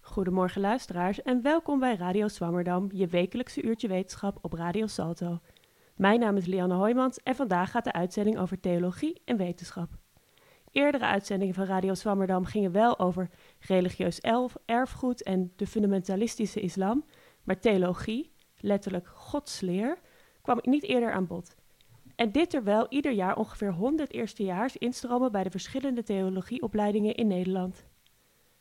Goedemorgen luisteraars en welkom bij Radio Swammerdam, je wekelijkse uurtje wetenschap op Radio Salto. Mijn naam is Lianne Hoijmans en vandaag gaat de uitzending over theologie en wetenschap. Eerdere uitzendingen van Radio Swammerdam gingen wel over religieus erfgoed en de fundamentalistische islam, maar theologie, letterlijk godsleer, kwam niet eerder aan bod. En dit terwijl ieder jaar ongeveer 100 eerstejaars instromen bij de verschillende theologieopleidingen in Nederland.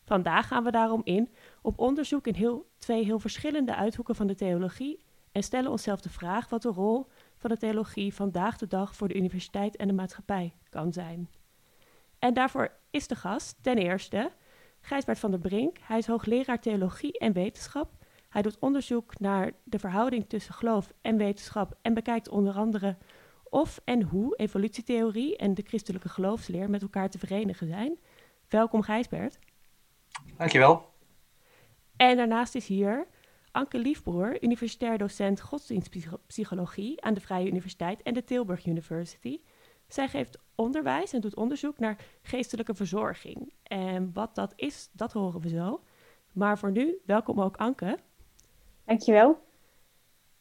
Vandaag gaan we daarom in op onderzoek in heel, twee heel verschillende uithoeken van de theologie en stellen onszelf de vraag wat de rol van de theologie vandaag de dag voor de universiteit en de maatschappij kan zijn. En daarvoor is de gast ten eerste Gijsbert van der Brink. Hij is hoogleraar theologie en wetenschap. Hij doet onderzoek naar de verhouding tussen geloof en wetenschap en bekijkt onder andere of en hoe evolutietheorie en de christelijke geloofsleer met elkaar te verenigen zijn. Welkom Gijsbert. Dankjewel. En daarnaast is hier Anke Liefbroer, universitair docent godsdienstpsychologie aan de Vrije Universiteit en de Tilburg University. Zij geeft onderwijs en doet onderzoek naar geestelijke verzorging. En wat dat is, dat horen we zo. Maar voor nu, welkom ook Anke. Dankjewel.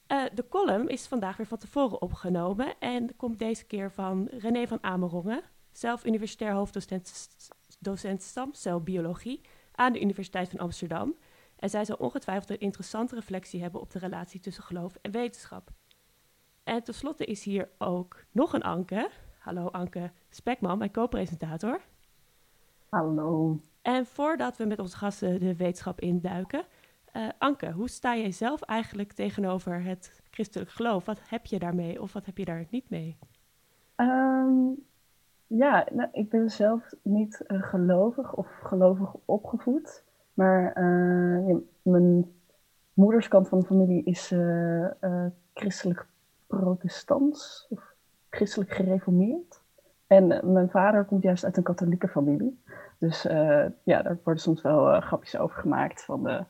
Uh, de column is vandaag weer van tevoren opgenomen en komt deze keer van René van Amerongen, zelf universitair hoofddocent docent stamcelbiologie aan de Universiteit van Amsterdam. En zij zal ongetwijfeld een interessante reflectie hebben op de relatie tussen geloof en wetenschap. En tenslotte is hier ook nog een Anke. Hallo Anke Spekman, mijn co-presentator. Hallo. En voordat we met onze gasten de wetenschap induiken, uh, Anke, hoe sta jij zelf eigenlijk tegenover het christelijk geloof? Wat heb je daarmee of wat heb je daar niet mee? Um, ja, nou, ik ben zelf niet uh, gelovig of gelovig opgevoed. Maar uh, mijn moederskant van de familie is christelijk protestants of christelijk gereformeerd. En mijn vader komt juist uit een katholieke familie. Dus ja, daar worden soms wel grapjes over gemaakt van de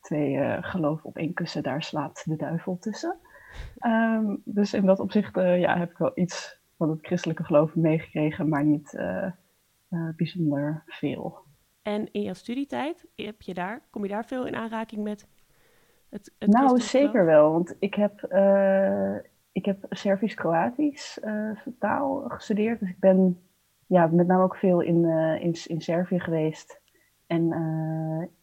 twee geloven op één kussen, daar slaapt de duivel tussen. Ehm, dus in dat opzicht ja, heb ik wel iets van het christelijke geloof meegekregen, maar niet uh, bijzonder veel. En in jouw studietijd, heb je daar, kom je daar veel in aanraking met het, het Nou, zeker wel, want ik heb, ik heb Servisch-Kroatisch taal gestudeerd. Dus ik ben ja, met name ook veel in, in, in Servië geweest. En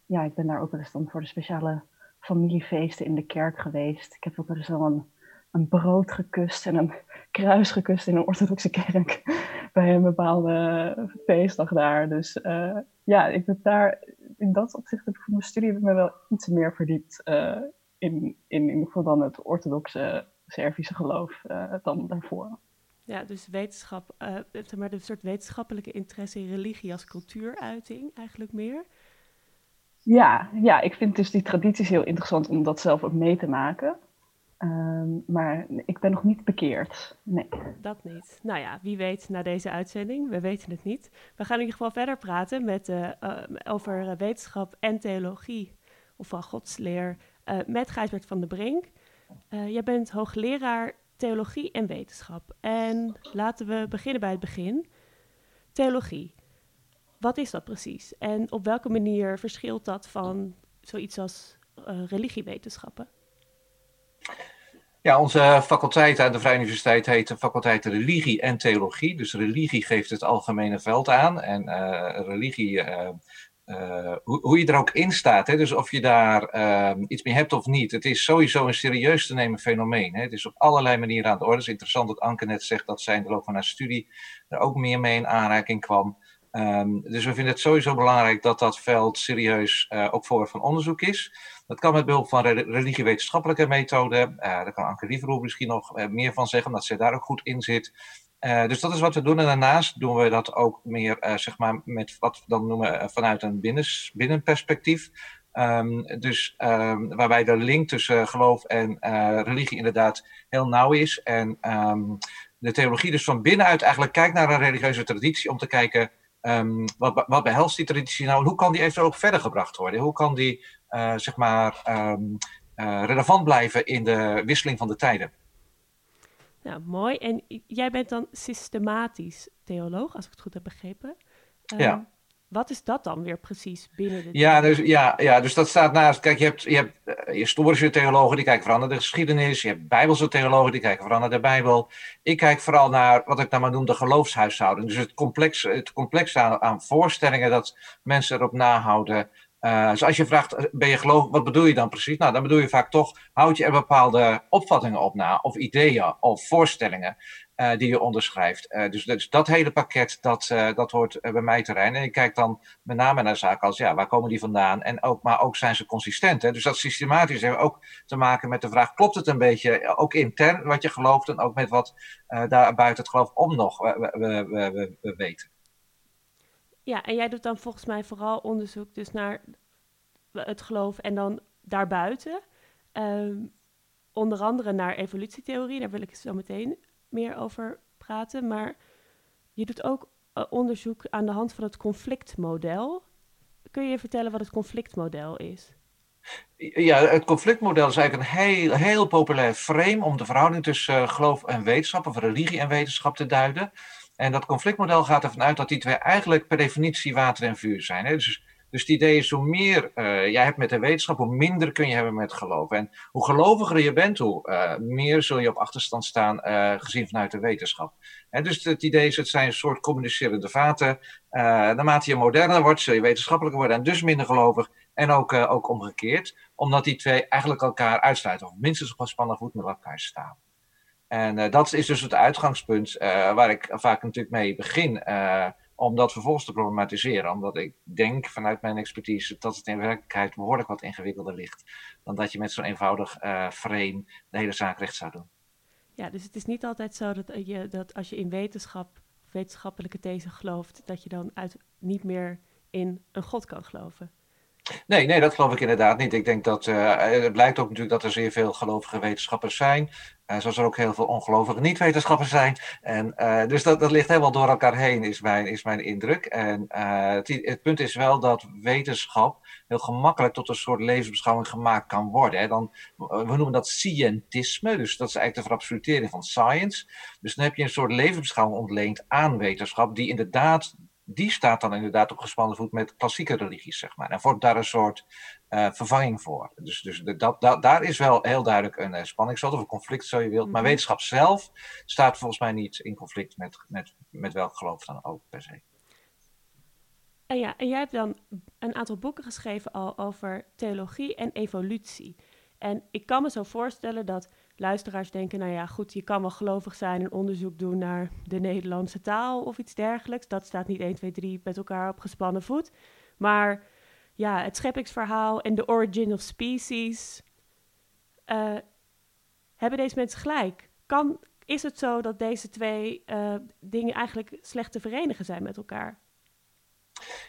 ja, ik ben daar ook wel eens dan voor de speciale familiefeesten in de kerk geweest. Ik heb ook wel eens wel een, een brood gekust en een kruis gekust in een orthodoxe kerk bij een bepaalde feestdag daar. Dus uh, ja, ik ben daar in dat opzicht voor mijn studie heb ik me wel iets meer verdiept uh, in, in, in geval dan het orthodoxe Servische geloof uh, dan daarvoor. Ja, dus wetenschap, maar de soort wetenschappelijke interesse in religie als cultuuruiting eigenlijk meer. Ja, ja, ik vind dus die tradities heel interessant om dat zelf ook mee te maken. Um, maar ik ben nog niet bekeerd. Nee. Dat niet. Nou ja, wie weet na deze uitzending. We weten het niet. We gaan in ieder geval verder praten met, uh, over wetenschap en theologie. Of van godsleer. Uh, met Gijsbert van der Brink. jij bent hoogleraar theologie en wetenschap. En laten we beginnen bij het begin. Theologie. Wat is dat precies? En op welke manier verschilt dat van zoiets als religiewetenschappen? Ja, onze faculteit aan de Vrije Universiteit heet de faculteit Religie en Theologie. Dus religie geeft het algemene veld aan en uh, religie, uh, uh, hoe, hoe, je er ook in staat. Hè? Dus of je daar ehm, iets mee hebt of niet. Het is sowieso een serieus te nemen fenomeen. Hè? Het is op allerlei manieren aan de orde. Het is interessant dat Anke net zegt dat zij in de loop van haar studie er ook meer mee in aanraking kwam. Um, dus we vinden het sowieso belangrijk dat dat veld serieus uh, ook voor van onderzoek is. Dat kan met behulp van re religiewetenschappelijke methoden. Uh, daar kan Anke Lieveroel misschien nog uh, meer van zeggen, omdat zij daar ook goed in zit. dus dat is wat we doen. En daarnaast doen we dat ook meer zeg maar met wat we dan noemen vanuit een binnens, binnenperspectief. Um, dus um, waarbij de link tussen geloof en religie inderdaad heel nauw is. En de theologie dus van binnenuit eigenlijk kijkt naar een religieuze traditie om te kijken Um, wat, wat behelst die traditie nou en hoe kan die eventueel ook verder gebracht worden? Hoe kan die uh, zeg maar um, uh, relevant blijven in de wisseling van de tijden? Nou, mooi. En jij bent dan systematisch theoloog, als ik het goed heb begrepen. Um, ja. Wat is dat dan weer precies binnen de. Ja, dus, ja, ja, dus dat staat naast. Kijk, je hebt, je hebt uh, historische theologen die kijken vooral naar de geschiedenis. Je hebt bijbelse theologen die kijken vooral naar de Bijbel. Ik kijk vooral naar wat ik dan maar noem de geloofshuishouding. Dus het complex, het complex aan, aan voorstellingen dat mensen erop nahouden. Uh, dus als je vraagt, ben je geloof, wat bedoel je dan precies? Nou, dan bedoel je vaak toch, houd je er bepaalde opvattingen op na, of ideeën, of voorstellingen. Uh, die je onderschrijft. Uh, dus, dus, dat hele pakket, dat, uh, dat hoort bij mij terrein. En ik kijk dan met name naar zaken als, ja, waar komen die vandaan? En ook, maar ook zijn ze consistent. Hè? Dus dat systematisch heeft ook te maken met de vraag, klopt het een beetje, ook intern wat je gelooft en ook met wat daar buiten het geloof om nog we, we, we, we, weten. Ja, en jij doet dan volgens mij vooral onderzoek dus naar het geloof en dan daarbuiten. Um, onder andere naar evolutietheorie, daar wil ik zo meteen meer over praten. Maar je doet ook uh, onderzoek aan de hand van het conflictmodel. Kun je vertellen wat het conflictmodel is? Ja, het conflictmodel is eigenlijk een heel, heel populair frame om de verhouding tussen uh, geloof en wetenschap, of religie en wetenschap te duiden. En dat conflictmodel gaat ervan uit dat die twee eigenlijk per definitie water en vuur zijn. Dus dus het idee is, hoe meer uh, jij hebt met de wetenschap, hoe minder kun je hebben met geloof. En hoe geloviger je bent, hoe uh, meer zul je op achterstand staan, uh, gezien vanuit de wetenschap. En dus het idee is, het zijn een soort communicerende vaten. naarmate je moderner wordt, zul je wetenschappelijker worden en dus minder gelovig. En ook, ook omgekeerd, omdat die twee eigenlijk elkaar uitsluiten, of minstens op een spannende voet met elkaar staan. En dat is dus het uitgangspunt waar ik vaak natuurlijk mee begin om dat vervolgens te problematiseren. Omdat ik denk vanuit mijn expertise dat het in werkelijkheid behoorlijk wat ingewikkelder ligt. Dan dat je met zo'n eenvoudig uh, frame de hele zaak recht zou doen. Ja, dus het is niet altijd zo dat, je, dat als je in wetenschap, wetenschappelijke these gelooft, dat je dan uit, niet meer in een God kan geloven. Nee, nee, dat geloof ik inderdaad niet. Ik denk dat uh, het blijkt ook natuurlijk dat er zeer veel gelovige wetenschappers zijn. Uh, zoals er ook heel veel ongelovige niet-wetenschappers zijn. En, uh, dus dat, dat ligt helemaal door elkaar heen, is mijn, is mijn indruk. En het, het, punt is wel dat wetenschap heel gemakkelijk tot een soort levensbeschouwing gemaakt kan worden. Hè. Dan, we noemen dat scientisme, dus dat is eigenlijk de verabsolutering van science. Dus dan heb je een soort levensbeschouwing ontleend aan wetenschap, die inderdaad die staat dan inderdaad op gespannen voet met klassieke religies, zeg maar. En vormt daar een soort uh, vervanging voor. Dus, dus de, dat, dat, daar is wel heel duidelijk een uh, spanningsveld of een conflict, zo je wilt. Maar mhm. wetenschap zelf staat volgens mij niet in conflict met, met, met welk geloof dan ook per se. En ja, en jij hebt dan een aantal boeken geschreven al over theologie en evolutie. En ik kan me zo voorstellen dat luisteraars denken, nou ja, goed, je kan wel gelovig zijn en onderzoek doen naar de Nederlandse taal of iets dergelijks. Dat staat niet 1, 2, 3 met elkaar op gespannen voet. Maar ja, het scheppingsverhaal en de origin of species. Uh, hebben deze mensen gelijk? Kan, is het zo dat deze twee uh, dingen eigenlijk slecht te verenigen zijn met elkaar?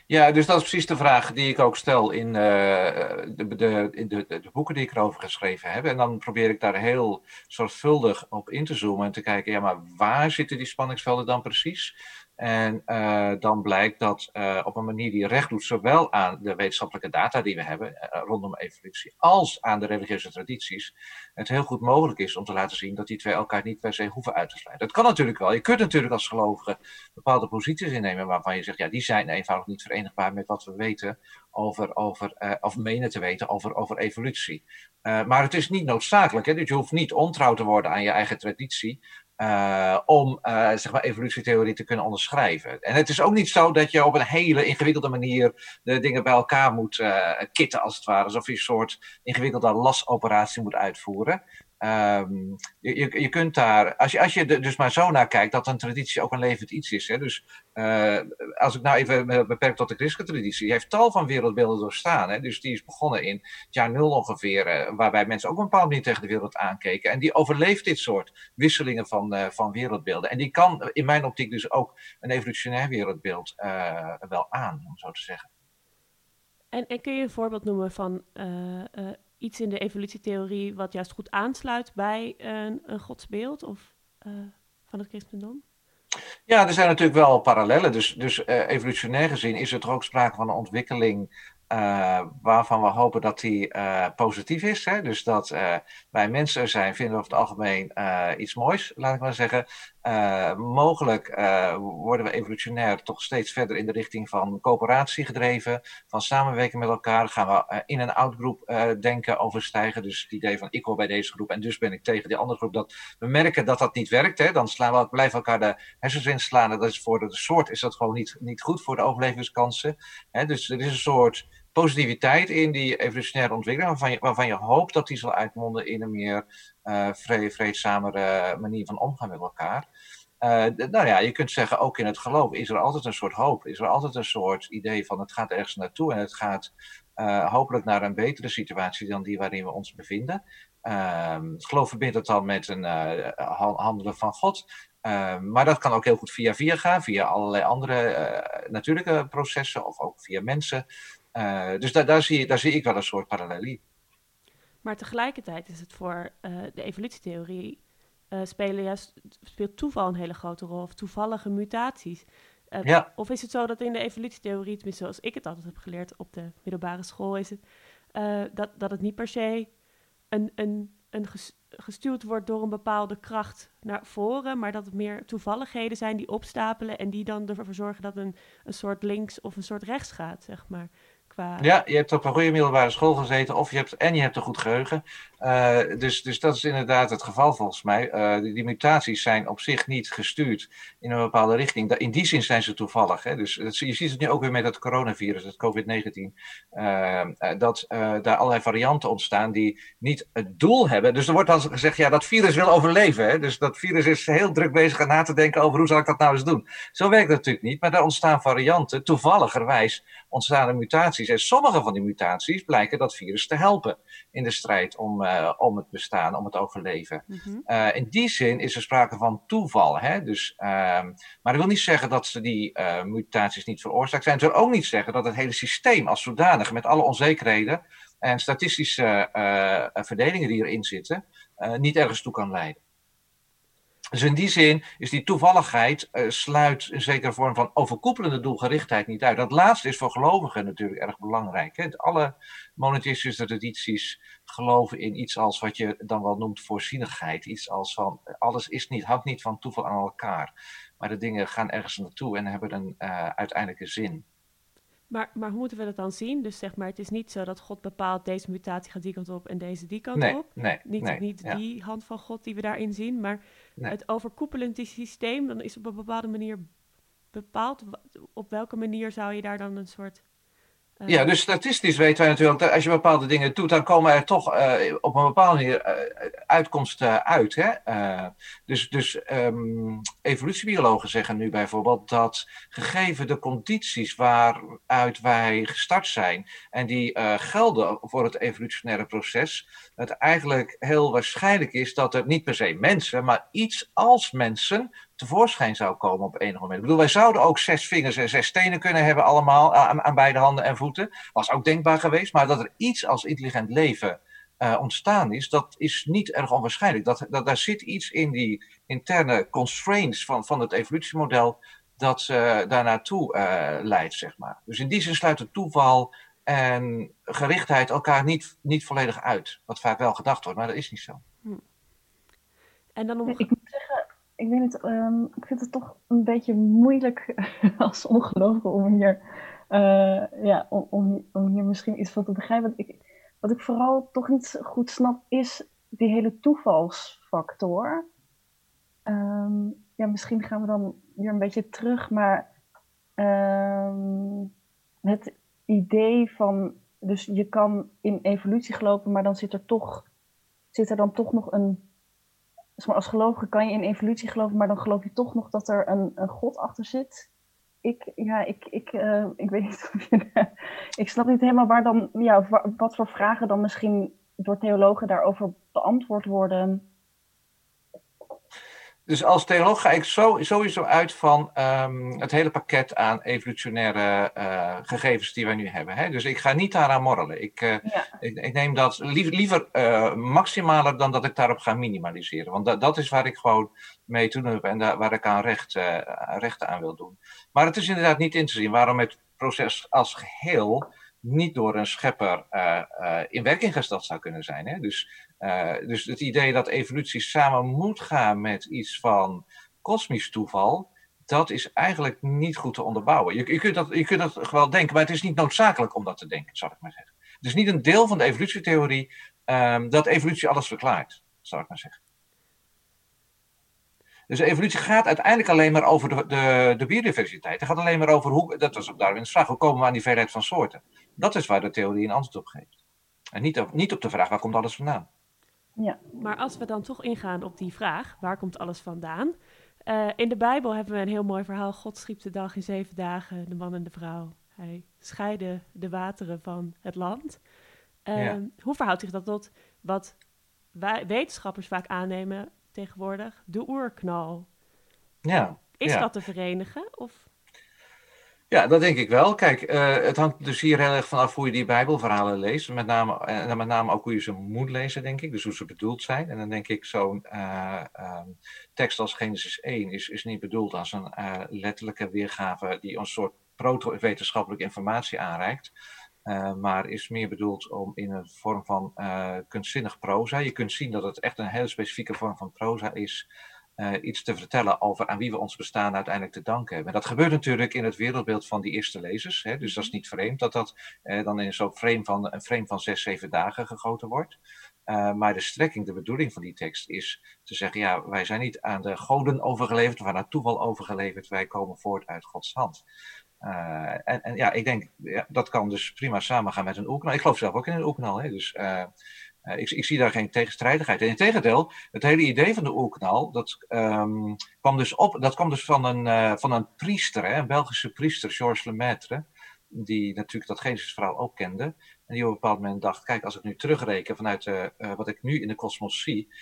Ja, dus dat is precies de vraag die ik ook stel in, uh, de, de, in de, de, boeken die ik erover geschreven heb. En dan probeer ik daar heel zorgvuldig op in te zoomen en te kijken, ja, maar waar zitten die spanningsvelden dan precies? En uh, dan blijkt dat uh, op een manier die recht doet, zowel aan de wetenschappelijke data die we hebben uh, rondom evolutie, als aan de religieuze tradities, het heel goed mogelijk is om te laten zien dat die twee elkaar niet per se hoeven uit te sluiten. Dat kan natuurlijk wel. Je kunt natuurlijk als gelovige bepaalde posities innemen waarvan je zegt, ja, die zijn eenvoudig niet verenigbaar met wat we weten over, over of menen te weten over, over evolutie. maar het is niet noodzakelijk. Hè? Dus je hoeft niet ontrouw te worden aan je eigen traditie. Uh, om uh, zeg maar evolutietheorie te kunnen onderschrijven. En het is ook niet zo dat je op een hele ingewikkelde manier de dingen bij elkaar moet uh, kitten, als het ware. Alsof je een soort ingewikkelde lasoperatie moet uitvoeren. Um, je, je, kunt daar, als je, als je er dus maar zo naar kijkt, dat een traditie ook een levend iets is. Hè? Dus uh, als ik nou even beperk tot de christelijke traditie, die heeft tal van wereldbeelden doorstaan. Hè? Dus die is begonnen in het jaar nul ongeveer, uh, waarbij mensen ook een bepaalde manier tegen de wereld aankeken. En die overleeft dit soort wisselingen van, uh, van wereldbeelden. En die kan in mijn optiek dus ook een evolutionair wereldbeeld wel aan, om zo te zeggen. En, en kun je een voorbeeld noemen van iets in de evolutietheorie wat juist goed aansluit bij een, een godsbeeld of uh, van het christendom? Ja, er zijn natuurlijk wel parallellen. Dus, dus uh, evolutionair gezien is er toch ook sprake van een ontwikkeling uh, waarvan we hopen dat die uh, positief is. Hè? Dus dat uh, wij mensen zijn, vinden we over het algemeen iets moois, laat ik maar zeggen. mogelijk worden we evolutionair toch steeds verder in de richting van coöperatie gedreven, van samenwerken met elkaar. Gaan we in een outgroep denken overstijgen. Dus het idee van ik hoor bij deze groep en dus ben ik tegen die andere groep. Dat we merken dat dat niet werkt. Hè? Dan slaan we, blijven elkaar de hersens inslaan. Dat is voor de soort is dat gewoon niet, niet goed voor de overlevingskansen. Hè? Dus er is een soort positiviteit in die evolutionaire ontwikkeling, waarvan je, waarvan je hoopt dat die zal uitmonden in een meer uh, vreedzamere manier van omgaan met elkaar. Uh, nou ja, je kunt zeggen, ook in het geloof is er altijd een soort hoop, is er altijd een soort idee van het gaat ergens naartoe en het gaat hopelijk naar een betere situatie dan die waarin we ons bevinden. Uh, het geloof verbindt het dan met een handelen van God. Ehm, maar dat kan ook heel goed via via gaan, via allerlei andere natuurlijke processen of ook via mensen. Uh, dus da daar, zie, daar zie ik wel een soort parallelie. Maar tegelijkertijd is het voor uh, de evolutietheorie uh, spelen juist, speelt toeval een hele grote rol, of toevallige mutaties. Ja. Of is het zo dat in de evolutietheorie, tenminste zoals ik het altijd heb geleerd op de middelbare school, is het dat, dat het niet per se een, een, een gestuurd wordt door een bepaalde kracht naar voren, maar dat het meer toevalligheden zijn die opstapelen en die dan ervoor zorgen dat een, een soort links of een soort rechts gaat, zeg maar. Ja, je hebt op een goede middelbare school gezeten of je hebt, en je hebt een goed geheugen. Uh, dus, dus dat is inderdaad het geval volgens mij. Uh, die, mutaties zijn op zich niet gestuurd in een bepaalde richting. In die zin zijn ze toevallig. Hè? Dus je ziet het nu ook weer met het coronavirus, het COVID-19. Uh, dat daar allerlei varianten ontstaan die niet het doel hebben. Dus er wordt dan gezegd, ja, dat virus wil overleven. Hè? Dus dat virus is heel druk bezig aan na te denken over hoe zal ik dat nou eens doen. Zo werkt het natuurlijk niet, maar daar ontstaan varianten. Toevalligerwijs ontstaan er mutaties. En sommige van die mutaties blijken dat virus te helpen in de strijd om uh, om het bestaan, om het overleven. Mm uh, in die zin is er sprake van toeval. Hè? Dus, uh, maar dat wil niet zeggen dat ze die uh, mutaties niet veroorzaakt zijn. Het wil ook niet zeggen dat het hele systeem als zodanig, met alle onzekerheden en statistische verdelingen die erin zitten, niet ergens toe kan leiden. Dus in die zin is die toevalligheid uh, sluit een zekere vorm van overkoepelende doelgerichtheid niet uit. Dat laatste is voor gelovigen natuurlijk erg belangrijk. Hè? Alle monotheïstische tradities geloven in iets als wat je dan wel noemt voorzienigheid. Iets als van alles is niet, hangt niet van toeval aan elkaar. Maar de dingen gaan ergens naartoe en hebben een uh, uiteindelijke zin. Maar, maar hoe moeten we dat dan zien? Dus zeg maar, het is niet zo dat God bepaalt deze mutatie gaat die kant op en deze die kant nee, op. Nee, niet nee, niet ja. die hand van God die we daarin zien, maar het overkoepelend systeem, dan is op een bepaalde manier bepaald. Op welke manier zou je daar dan een soort ja, dus statistisch weten wij natuurlijk dat als je bepaalde dingen doet, dan komen er toch uh, op een bepaalde manier uh, uitkomsten uit. Hè? dus dus um, evolutiebiologen zeggen nu bijvoorbeeld dat gegeven de condities waaruit wij gestart zijn en die gelden voor het evolutionaire proces, het eigenlijk heel waarschijnlijk is dat er niet per se mensen, maar iets als mensen tevoorschijn zou komen op enig moment. Ik bedoel, wij zouden ook zes vingers en zes tenen kunnen hebben allemaal aan, aan beide handen en voeten. Was ook denkbaar geweest, maar dat er iets als intelligent leven uh, ontstaan is, dat is niet erg onwaarschijnlijk. Dat, dat, daar zit iets in die interne constraints van, van het evolutiemodel dat uh, daar naartoe uh, leidt, zeg maar. Dus in die zin sluit het toeval en gerichtheid elkaar niet, niet volledig uit. Wat vaak wel gedacht wordt, maar dat is niet zo. Hm. En dan om... Ik moet zeggen, ik weet het, um, ik vind het toch een beetje moeilijk als ongelovige om hier, uh, ja, om, om, hier misschien iets van te begrijpen. Ik, wat ik vooral toch niet goed snap, is die hele toevalsfactor. Um, ja, misschien gaan we dan weer een beetje terug, maar um, het idee van, dus je kan in evolutie gelopen, maar dan zit er toch, zit er dan toch nog een maar als gelovige kan je in evolutie geloven, maar dan geloof je toch nog dat er een, een God achter zit. Ik, ja, ik, ik, uh, ik weet niet ik snap niet helemaal waar dan, ja, wat voor vragen dan misschien door theologen daarover beantwoord worden. Dus als theoloog ga ik zo, sowieso uit van um, het hele pakket aan evolutionaire uh, gegevens die wij nu hebben. Hè? Dus ik ga niet daaraan morrelen. Ik, uh, ja. ik, ik, neem dat liever, liever uh, maximaler dan dat ik daarop ga minimaliseren. Want dat, dat is waar ik gewoon mee te doen heb en daar, waar ik aan recht, recht aan wil doen. Maar het is inderdaad niet in te zien waarom het proces als geheel niet door een schepper in werking gesteld zou kunnen zijn. Hè? Dus, dus het idee dat evolutie samen moet gaan met iets van kosmisch toeval, dat is eigenlijk niet goed te onderbouwen. Je, je, kunt dat, je kunt dat wel denken, maar het is niet noodzakelijk om dat te denken, zal ik maar zeggen. Het is niet een deel van de evolutietheorie um, dat evolutie alles verklaart, zal ik maar zeggen. Dus evolutie gaat uiteindelijk alleen maar over de, de, de biodiversiteit. Het gaat alleen maar over hoe, dat was ook Darwin's vraag, hoe komen we aan die veelheid van soorten? Dat is waar de theorie een antwoord op geeft. En niet op, niet op de vraag, waar komt alles vandaan? Ja. Maar als we dan toch ingaan op die vraag, waar komt alles vandaan? Uh, in de Bijbel hebben we een heel mooi verhaal. God schiep de dag in zeven dagen, de man en de vrouw. Hij scheidde de wateren van het land. Uh, ja. Hoe verhoudt zich dat tot wat wetenschappers vaak aannemen tegenwoordig? De oerknal. Ja. Is ja. dat te verenigen? Of? Ja, dat denk ik wel. Kijk, uh, het hangt dus hier heel erg vanaf hoe je die Bijbelverhalen leest. Met name, en met name ook hoe je ze moet lezen, denk ik. Dus hoe ze bedoeld zijn. En dan denk ik, zo'n uh, uh, tekst als Genesis 1 is, is niet bedoeld als een letterlijke weergave die een soort proto-wetenschappelijke informatie aanreikt. Maar is meer bedoeld om in een vorm van kunstzinnig proza. Je kunt zien dat het echt een hele specifieke vorm van proza is. Uh, iets te vertellen over aan wie we ons bestaan uiteindelijk te danken hebben. En dat gebeurt natuurlijk in het wereldbeeld van die eerste lezers. Hè, dus dat is niet vreemd dat dat dan in zo'n frame van, een frame van zes, zeven dagen gegoten wordt. maar de strekking, de bedoeling van die tekst is te zeggen: ja, wij zijn niet aan de goden overgeleverd of aan het toeval overgeleverd. Wij komen voort uit Gods hand. Uh, en, en, ja, ik denk, ja, dat kan dus prima samengaan met een oerknal. Ik geloof zelf ook in een oerknal. Hè? Dus uh, ik, ik, zie daar geen tegenstrijdigheid. En in tegendeel, het hele idee van de oerknal, dat, um, kwam, dus op, dat kwam dus van een, van een priester, hè? een Belgische priester, Georges Lemaitre, die natuurlijk dat Genesis-verhaal ook kende. En die op een bepaald moment dacht, kijk, als ik nu terugreken vanuit uh, wat ik nu in de kosmos zie,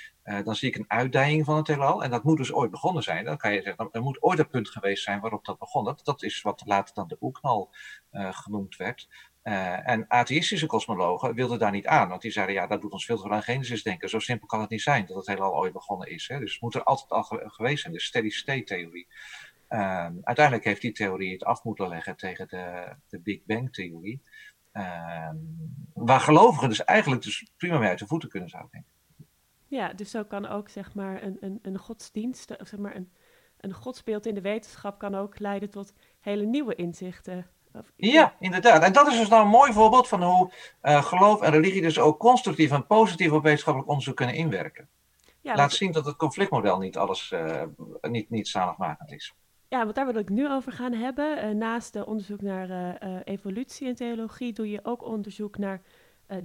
dan zie ik een uitdijing van het heelal. En dat moet dus ooit begonnen zijn. Dan kan je zeggen, er moet ooit een punt geweest zijn waarop dat begon. Dat, dat is wat later dan de oerknal genoemd werd. En atheïstische kosmologen wilden daar niet aan, want die zeiden, ja, dat doet ons veel te veel aan Genesis denken. Zo simpel kan het niet zijn dat het heelal ooit begonnen is. Hè? Dus het moet er altijd al geweest zijn, de steady-state-theorie. Uh, uiteindelijk heeft die theorie het af moeten leggen tegen de, de Big Bang-theorie. Uh, waar gelovigen dus eigenlijk dus prima mee uit de voeten kunnen, zou ik denken. Ja, dus zo kan ook zeg maar een, een, een godsdienst, of zeg maar een, een godsbeeld in de wetenschap kan ook leiden tot hele nieuwe inzichten. Ja, inderdaad. En dat is dus nou een mooi voorbeeld van hoe uh, geloof en religie dus ook constructief en positief op wetenschappelijk onderzoek kunnen inwerken. Ja, Laat zien dat het conflictmodel niet alles uh, niet, niet zaligmakend is. Ja, want daar wil ik nu over gaan hebben. Uh, naast de onderzoek naar evolutie en theologie doe je ook onderzoek naar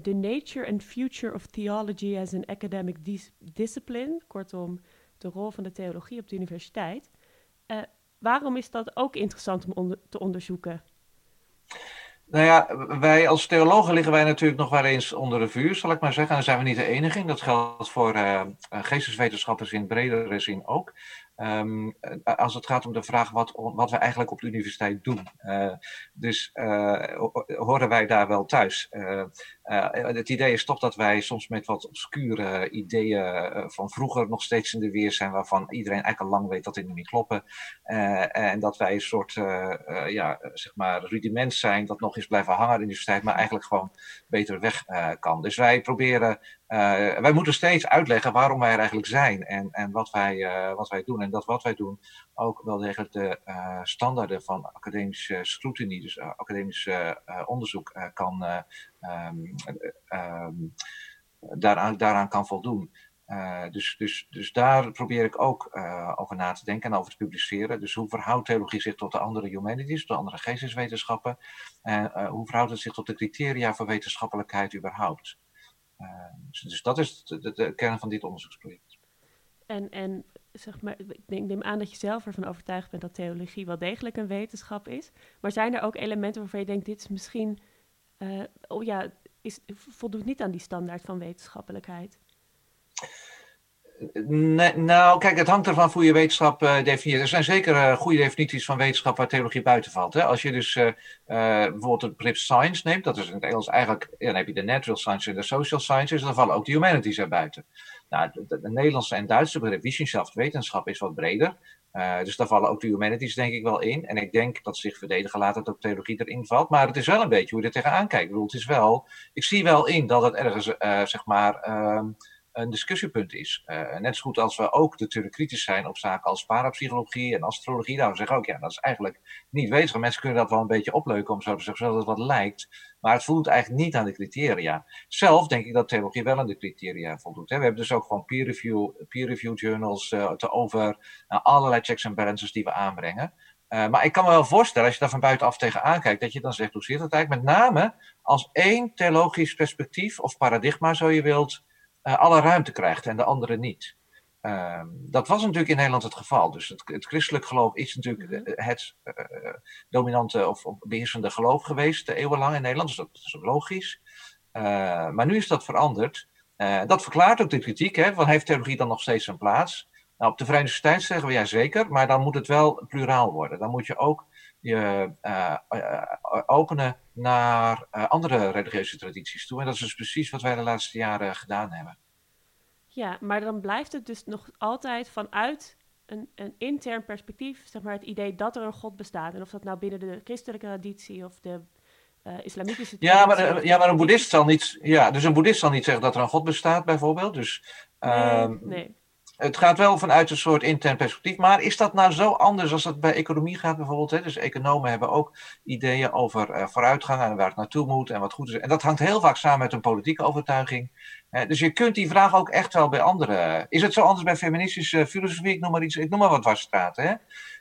the nature and future of theology as an academic dis discipline. Kortom, de rol van de theologie op de universiteit. waarom is dat ook interessant om onder te onderzoeken? Nou ja, wij als theologen liggen wij natuurlijk nog wel eens onder de vuur, zal ik maar zeggen. En dan zijn we niet de enige. Dat geldt voor geesteswetenschappers in bredere zin ook. Um, als het gaat om de vraag wat, wat we eigenlijk op de universiteit doen. Uh, dus uh, horen wij daar wel thuis. Het idee is toch dat wij soms met wat obscure ideeën van vroeger nog steeds in de weer zijn, waarvan iedereen eigenlijk al lang weet dat die niet kloppen. en dat wij een soort ja, zeg maar rudiment zijn dat nog eens blijven hangen in de universiteit, maar eigenlijk gewoon beter weg kan. Dus wij proberen uh, wij moeten steeds uitleggen waarom wij er eigenlijk zijn en, en wat, wij, uh, wat wij doen. En dat wat wij doen ook wel degelijk de uh, standaarden van academische scrutiny, dus academisch onderzoek, kan, um, um, daaraan, daaraan kan voldoen. dus, dus, dus daar probeer ik ook over na te denken en over te publiceren. Dus hoe verhoudt theologie zich tot de andere humanities, tot de andere geesteswetenschappen? En hoe verhoudt het zich tot de criteria voor wetenschappelijkheid überhaupt? Uh, dus, dat is de, kern van dit onderzoeksproject. En, en zeg maar, ik neem aan dat je zelf ervan overtuigd bent dat theologie wel degelijk een wetenschap is. Maar zijn er ook elementen waarvan je denkt, dit is misschien, uh, oh ja, is, voldoet niet aan die standaard van wetenschappelijkheid? Nou, kijk, het hangt ervan hoe je wetenschap uh, definieert. Er zijn zeker uh, goede definities van wetenschap waar theologie buiten valt. Hè? Als je dus uh, bijvoorbeeld het begrip science neemt, dat is in het Engels eigenlijk, dan heb je de natural sciences en de social sciences, dan vallen ook de humanities erbuiten. Nou, het Nederlandse en Duitse begrip Wissenschaft, wetenschap, is wat breder. dus daar vallen ook de humanities denk ik wel in. En ik denk dat zich verdedigen laat dat ook theologie erin valt. Maar het is wel een beetje hoe je er tegenaan kijkt. Ik bedoel, het is wel, ik zie wel in dat het ergens, zeg maar ehm, een discussiepunt is. Uh, net zo goed als we ook natuurlijk kritisch zijn op zaken als parapsychologie en astrologie. We zeggen ook, ja, dat is eigenlijk niet wetenschap. Mensen kunnen dat wel een beetje opleuken om zo te zeggen, zodat het wat lijkt. Maar het voldoet eigenlijk niet aan de criteria. Zelf denk ik dat theologie wel aan de criteria voldoet. Hè. We hebben dus ook gewoon peer review, peer review journals uh, te over uh, allerlei checks en balances die we aanbrengen. Maar ik kan me wel voorstellen, als je daar van buitenaf tegenaan kijkt, dat je dan zegt, hoe zit dat eigenlijk? Met name als één theologisch perspectief of paradigma, zo je wilt, alle ruimte krijgt en de andere niet. Uh, dat was natuurlijk in Nederland het geval. Dus het, het christelijk geloof is natuurlijk mhm. eh, het uh, dominante of, of, beheersende geloof geweest, eeuwenlang in Nederland. Dus dat is ook logisch. maar nu is dat veranderd. dat verklaart ook de kritiek. Hè, van heeft theologie dan nog steeds een plaats? Nou, op de Vrije Universiteit zeggen we ja zeker, maar dan moet het wel pluraal worden. Dan moet je ook je openen naar uh, andere religieuze tradities toe. En dat is dus precies wat wij de laatste jaren gedaan hebben. Ja, maar dan blijft het dus nog altijd vanuit een, een intern perspectief, zeg maar het idee dat er een God bestaat. En of dat nou binnen de christelijke traditie of de islamitische traditie... Ja, maar, ja, maar een boeddhist zal niet... Ja, dus een boeddhist zal niet zeggen dat er een God bestaat, bijvoorbeeld. Dus, nee, ehm, nee het gaat wel vanuit een soort intern perspectief. Maar is dat nou zo anders als dat bij economie gaat bijvoorbeeld? Hè? Dus economen hebben ook ideeën over uh, vooruitgang en waar het naartoe moet en wat goed is. En dat hangt heel vaak samen met een politieke overtuiging. dus je kunt die vraag ook echt wel bij anderen. Is het zo anders bij feministische filosofie? Ik noem maar iets, ik noem maar wat wasstraten. Hè?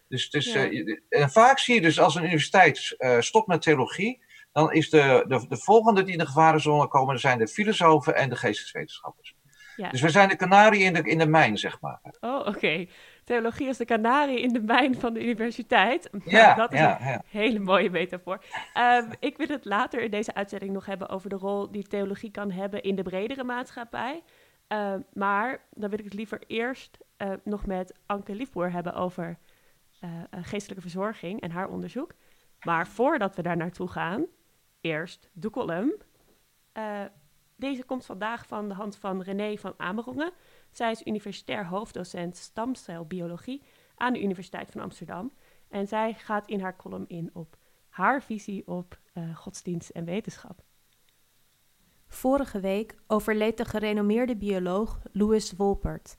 Dus, dus, ja. uh, en vaak zie je dus als een universiteit stopt met theologie, dan is de, de, de volgende die in de gevarenzone komen, zijn de filosofen en de geesteswetenschappers. Ja. Dus we zijn de kanarie in de, in de mijn, zeg maar. Oh, oké. Theologie is de kanarie in de mijn van de universiteit. Ja, dat is ja, een ja. hele mooie metafoor. Um, ik wil het later in deze uitzending nog hebben over de rol die theologie kan hebben in de bredere maatschappij. Uh, maar dan wil ik het liever eerst uh, nog met Anke Liefboer hebben over uh, geestelijke verzorging en haar onderzoek. Maar voordat we daar naartoe gaan, eerst de column. Deze komt vandaag van de hand van René van Amerongen. Zij is universitair hoofddocent stamcelbiologie aan de Universiteit van Amsterdam. En zij gaat in haar column in op haar visie op uh, godsdienst en wetenschap. Vorige week overleed de gerenommeerde bioloog Louis Wolpert.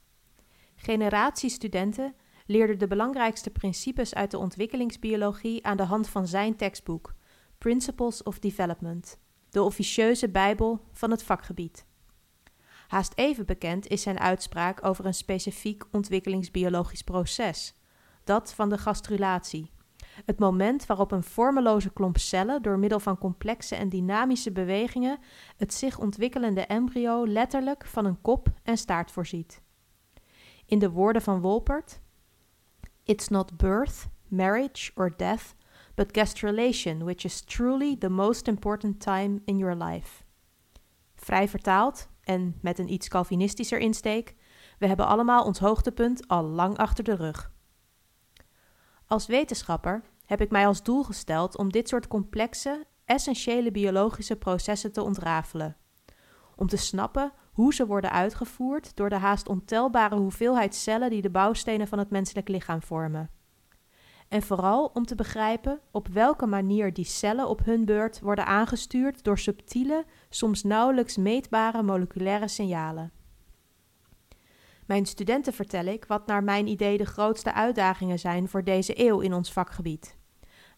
Generaties studenten leerden de belangrijkste principes uit de ontwikkelingsbiologie aan de hand van zijn tekstboek Principles of Development de officieuze Bijbel van het vakgebied. Haast even bekend is zijn uitspraak over een specifiek ontwikkelingsbiologisch proces, dat van de gastrulatie. Het moment waarop een vormeloze klomp cellen door middel van complexe en dynamische bewegingen het zich ontwikkelende embryo letterlijk van een kop en staart voorziet. In de woorden van Wolpert: It's not birth, marriage or death but gastrulation, which is truly the most important time in your life. Vrij vertaald en met een iets Calvinistischer insteek, we hebben allemaal ons hoogtepunt al lang achter de rug. Als wetenschapper heb ik mij als doel gesteld om dit soort complexe, essentiële biologische processen te ontrafelen. Om te snappen hoe ze worden uitgevoerd door de haast ontelbare hoeveelheid cellen die de bouwstenen van het menselijk lichaam vormen en vooral om te begrijpen op welke manier die cellen op hun beurt worden aangestuurd door subtiele, soms nauwelijks meetbare moleculaire signalen. Mijn studenten vertel ik wat naar mijn idee de grootste uitdagingen zijn voor deze eeuw in ons vakgebied.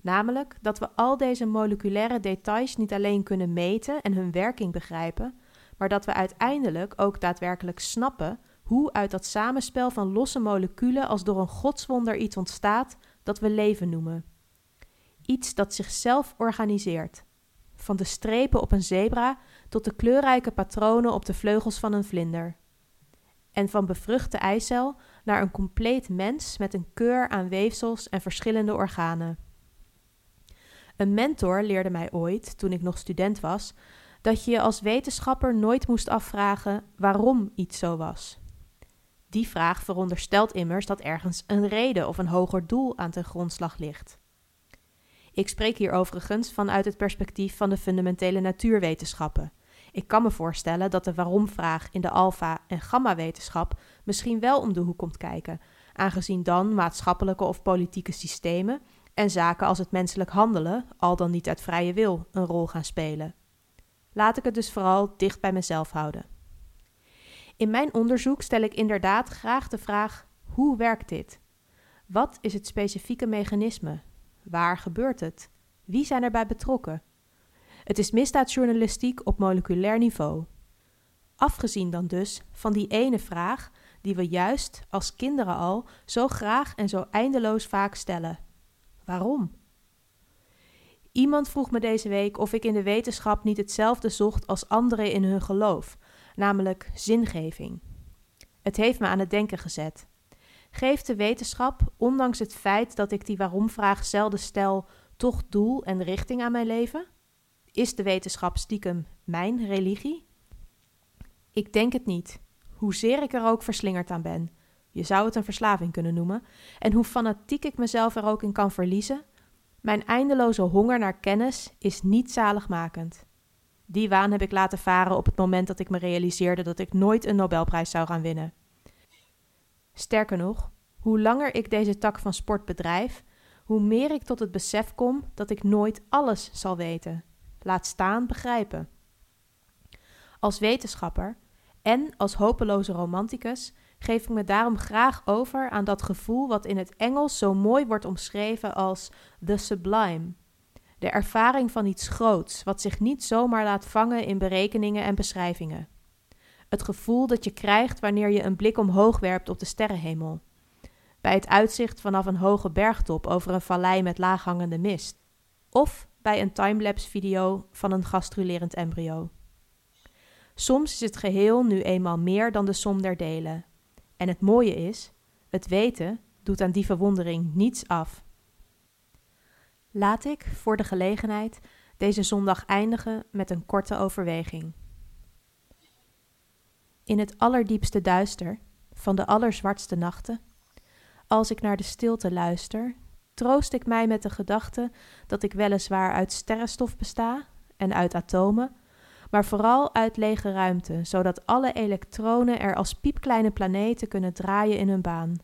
Namelijk dat we al deze moleculaire details niet alleen kunnen meten en hun werking begrijpen, maar dat we uiteindelijk ook daadwerkelijk snappen hoe uit dat samenspel van losse moleculen als door een godswonder iets ontstaat dat we leven noemen. Iets dat zichzelf organiseert. Van de strepen op een zebra tot de kleurrijke patronen op de vleugels van een vlinder. En van bevruchte eicel naar een compleet mens met een keur aan weefsels en verschillende organen. Een mentor leerde mij ooit, toen ik nog student was, dat je je als wetenschapper nooit moest afvragen waarom iets zo was. Die vraag veronderstelt immers dat ergens een reden of een hoger doel aan ten grondslag ligt. Ik spreek hier overigens vanuit het perspectief van de fundamentele natuurwetenschappen. Ik kan me voorstellen dat de waarom-vraag in de alfa- en gamma-wetenschap misschien wel om de hoek komt kijken, aangezien dan maatschappelijke of politieke systemen en zaken als het menselijk handelen, al dan niet uit vrije wil, een rol gaan spelen. Laat ik het dus vooral dicht bij mezelf houden. In mijn onderzoek stel ik inderdaad graag de vraag: hoe werkt dit? Wat is het specifieke mechanisme? Waar gebeurt het? Wie zijn erbij betrokken? Het is misdaadjournalistiek op moleculair niveau. Afgezien dan dus van die ene vraag die we juist als kinderen al zo graag en zo eindeloos vaak stellen: waarom? Iemand vroeg me deze week of ik in de wetenschap niet hetzelfde zocht als anderen in hun geloof, namelijk zingeving. Het heeft me aan het denken gezet. Geeft de wetenschap, ondanks het feit dat ik die waarom-vraag zelden stel, toch doel en richting aan mijn leven? Is de wetenschap stiekem mijn religie? Ik denk het niet, hoezeer ik er ook verslingerd aan ben. Je zou het een verslaving kunnen noemen, en hoe fanatiek ik mezelf er ook in kan verliezen. Mijn eindeloze honger naar kennis is niet zaligmakend. Die waan heb ik laten varen op het moment dat ik me realiseerde dat ik nooit een Nobelprijs zou gaan winnen. Sterker nog, hoe langer ik deze tak van sport bedrijf, hoe meer ik tot het besef kom dat ik nooit alles zal weten, laat staan begrijpen. Als wetenschapper en als hopeloze romanticus geef ik me daarom graag over aan dat gevoel wat in het Engels zo mooi wordt omschreven als the sublime. De ervaring van iets groots, wat zich niet zomaar laat vangen in berekeningen en beschrijvingen. Het gevoel dat je krijgt wanneer je een blik omhoog werpt op de sterrenhemel. Bij het uitzicht vanaf een hoge bergtop over een vallei met laaghangende mist. Of bij een timelapse video van een gastrulerend embryo. Soms is het geheel nu eenmaal meer dan de som der delen. En het mooie is, het weten doet aan die verwondering niets af. Laat ik, voor de gelegenheid, deze zondag eindigen met een korte overweging. In het allerdiepste duister van de allerzwartste nachten, als ik naar de stilte luister, troost ik mij met de gedachte dat ik weliswaar uit sterrenstof besta en uit atomen, maar vooral uit lege ruimte, zodat alle elektronen er als piepkleine planeten kunnen draaien in hun baan.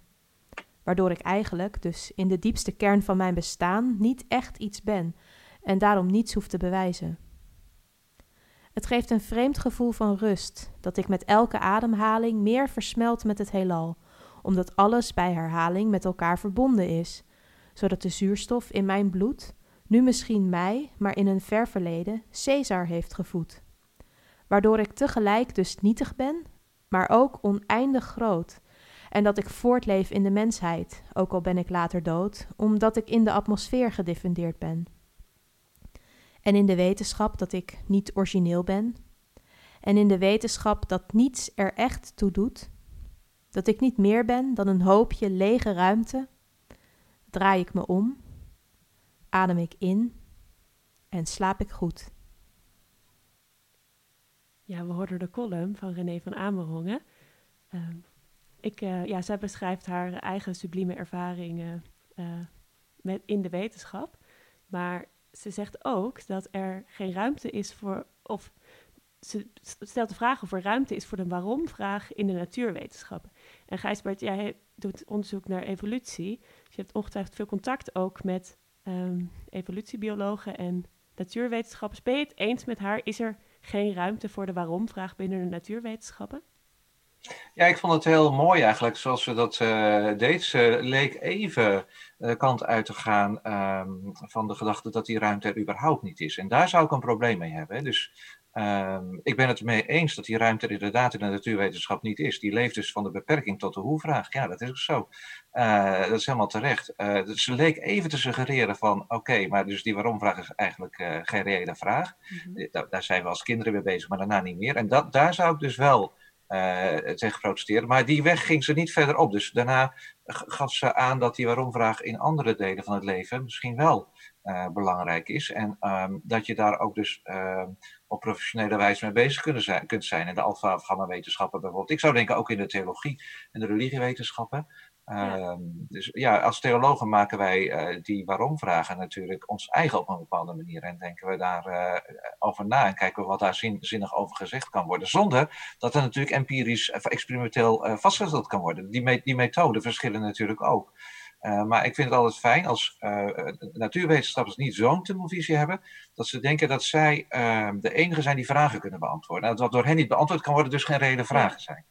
Waardoor ik eigenlijk, dus in de diepste kern van mijn bestaan, niet echt iets ben en daarom niets hoef te bewijzen. Het geeft een vreemd gevoel van rust, dat ik met elke ademhaling meer versmelt met het heelal, omdat alles bij herhaling met elkaar verbonden is, zodat de zuurstof in mijn bloed, nu misschien mij, maar in een ver verleden, Caesar heeft gevoed waardoor ik tegelijk dus nietig ben, maar ook oneindig groot. En dat ik voortleef in de mensheid, ook al ben ik later dood, omdat ik in de atmosfeer gediffundeerd ben. En in de wetenschap dat ik niet origineel ben. En in de wetenschap dat niets er echt toe doet. Dat ik niet meer ben dan een hoopje lege ruimte. Draai ik me om, adem ik in en slaap ik goed. Ja, we hoorden de column van René van Amerongen. Uh, ik, uh, ja, zij beschrijft haar eigen sublieme ervaringen uh, met, in de wetenschap. Maar ze zegt ook dat er geen ruimte is voor, of ze stelt de vraag of er ruimte is voor de waarom-vraag in de natuurwetenschappen. En Gijsbert, jij doet onderzoek naar evolutie. Dus je hebt ongetwijfeld veel contact ook met um, evolutiebiologen en natuurwetenschappers. Ben je het eens met haar? Is er geen ruimte voor de waarom-vraag binnen de natuurwetenschappen? Ja, ik vond het heel mooi eigenlijk, zoals ze dat uh, deed. Ze leek even de kant uit te gaan um, van de gedachte dat die ruimte er überhaupt niet is. En daar zou ik een probleem mee hebben. Dus um, ik ben het ermee eens dat die ruimte er inderdaad in de natuurwetenschap niet is. Die leeft dus van de beperking tot de hoe-vraag. Ja, dat is ook zo. Uh, dat is helemaal terecht. Uh, dus ze leek even te suggereren van, oké, okay, maar dus die waarom-vraag is eigenlijk uh, geen reële vraag. Mm -hmm. daar, daar, zijn we als kinderen mee bezig, maar daarna niet meer. En dat, daar zou ik dus wel tegen protesteren. Maar die weg ging ze niet verder op. Dus daarna gaf ze aan dat die waarom-vraag in andere delen van het leven misschien wel belangrijk is. En ehm, dat je daar ook dus ehm, op professionele wijze mee bezig kunnen zijn, kunt zijn. In de alfa-gamma-wetenschappen bijvoorbeeld. Ik zou denken ook in de theologie en de religiewetenschappen. Ehm, dus ja, als theologen maken wij uh, die waarom-vragen natuurlijk ons eigen op een bepaalde manier. En denken we daarover uh, over na en kijken we wat daar zin, zinnig over gezegd kan worden. Zonder dat er natuurlijk empirisch of experimenteel vastgesteld kan worden. Die, me die methoden verschillen natuurlijk ook. maar ik vind het altijd fijn als natuurwetenschappers niet zo'n tunnelvisie hebben, dat ze denken dat zij ehm, de enige zijn die vragen kunnen beantwoorden. En dat wat door hen niet beantwoord kan worden, dus geen reële vragen zijn.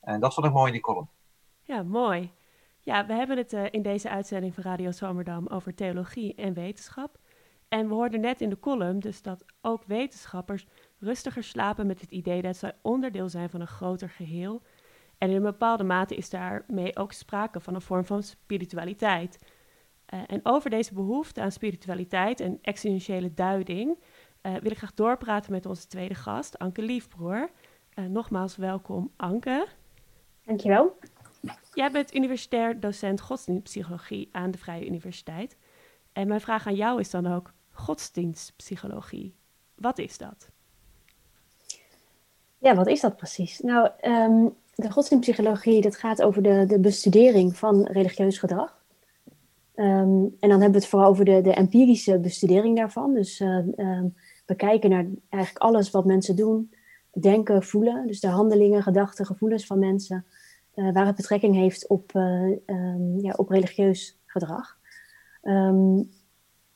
En dat vond ik mooi in die column. Ja, mooi. Ja, we hebben het uh, in deze uitzending van Radio Zomerdam over theologie en wetenschap. En we hoorden net in de column dus dat ook wetenschappers rustiger slapen met het idee dat zij onderdeel zijn van een groter geheel. En in een bepaalde mate is daarmee ook sprake van een vorm van spiritualiteit. Uh, en over deze behoefte aan spiritualiteit en existentiële duiding uh, wil ik graag doorpraten met onze tweede gast, Anke Liefbroer. nogmaals welkom, Anke. Dankjewel. Jij bent universitair docent godsdienstpsychologie aan de Vrije Universiteit. En mijn vraag aan jou is dan ook godsdienstpsychologie. Wat is dat? Ja, wat is dat precies? Nou, um, de godsdienstpsychologie dat gaat over de, de bestudering van religieus gedrag. Um, en dan hebben we het vooral over de, de empirische bestudering daarvan. Dus uh, we kijken naar eigenlijk alles wat mensen doen, denken, voelen. Dus de handelingen, gedachten, gevoelens van mensen. Uh, waar het betrekking heeft op, uh, um, ja, op religieus gedrag. Um,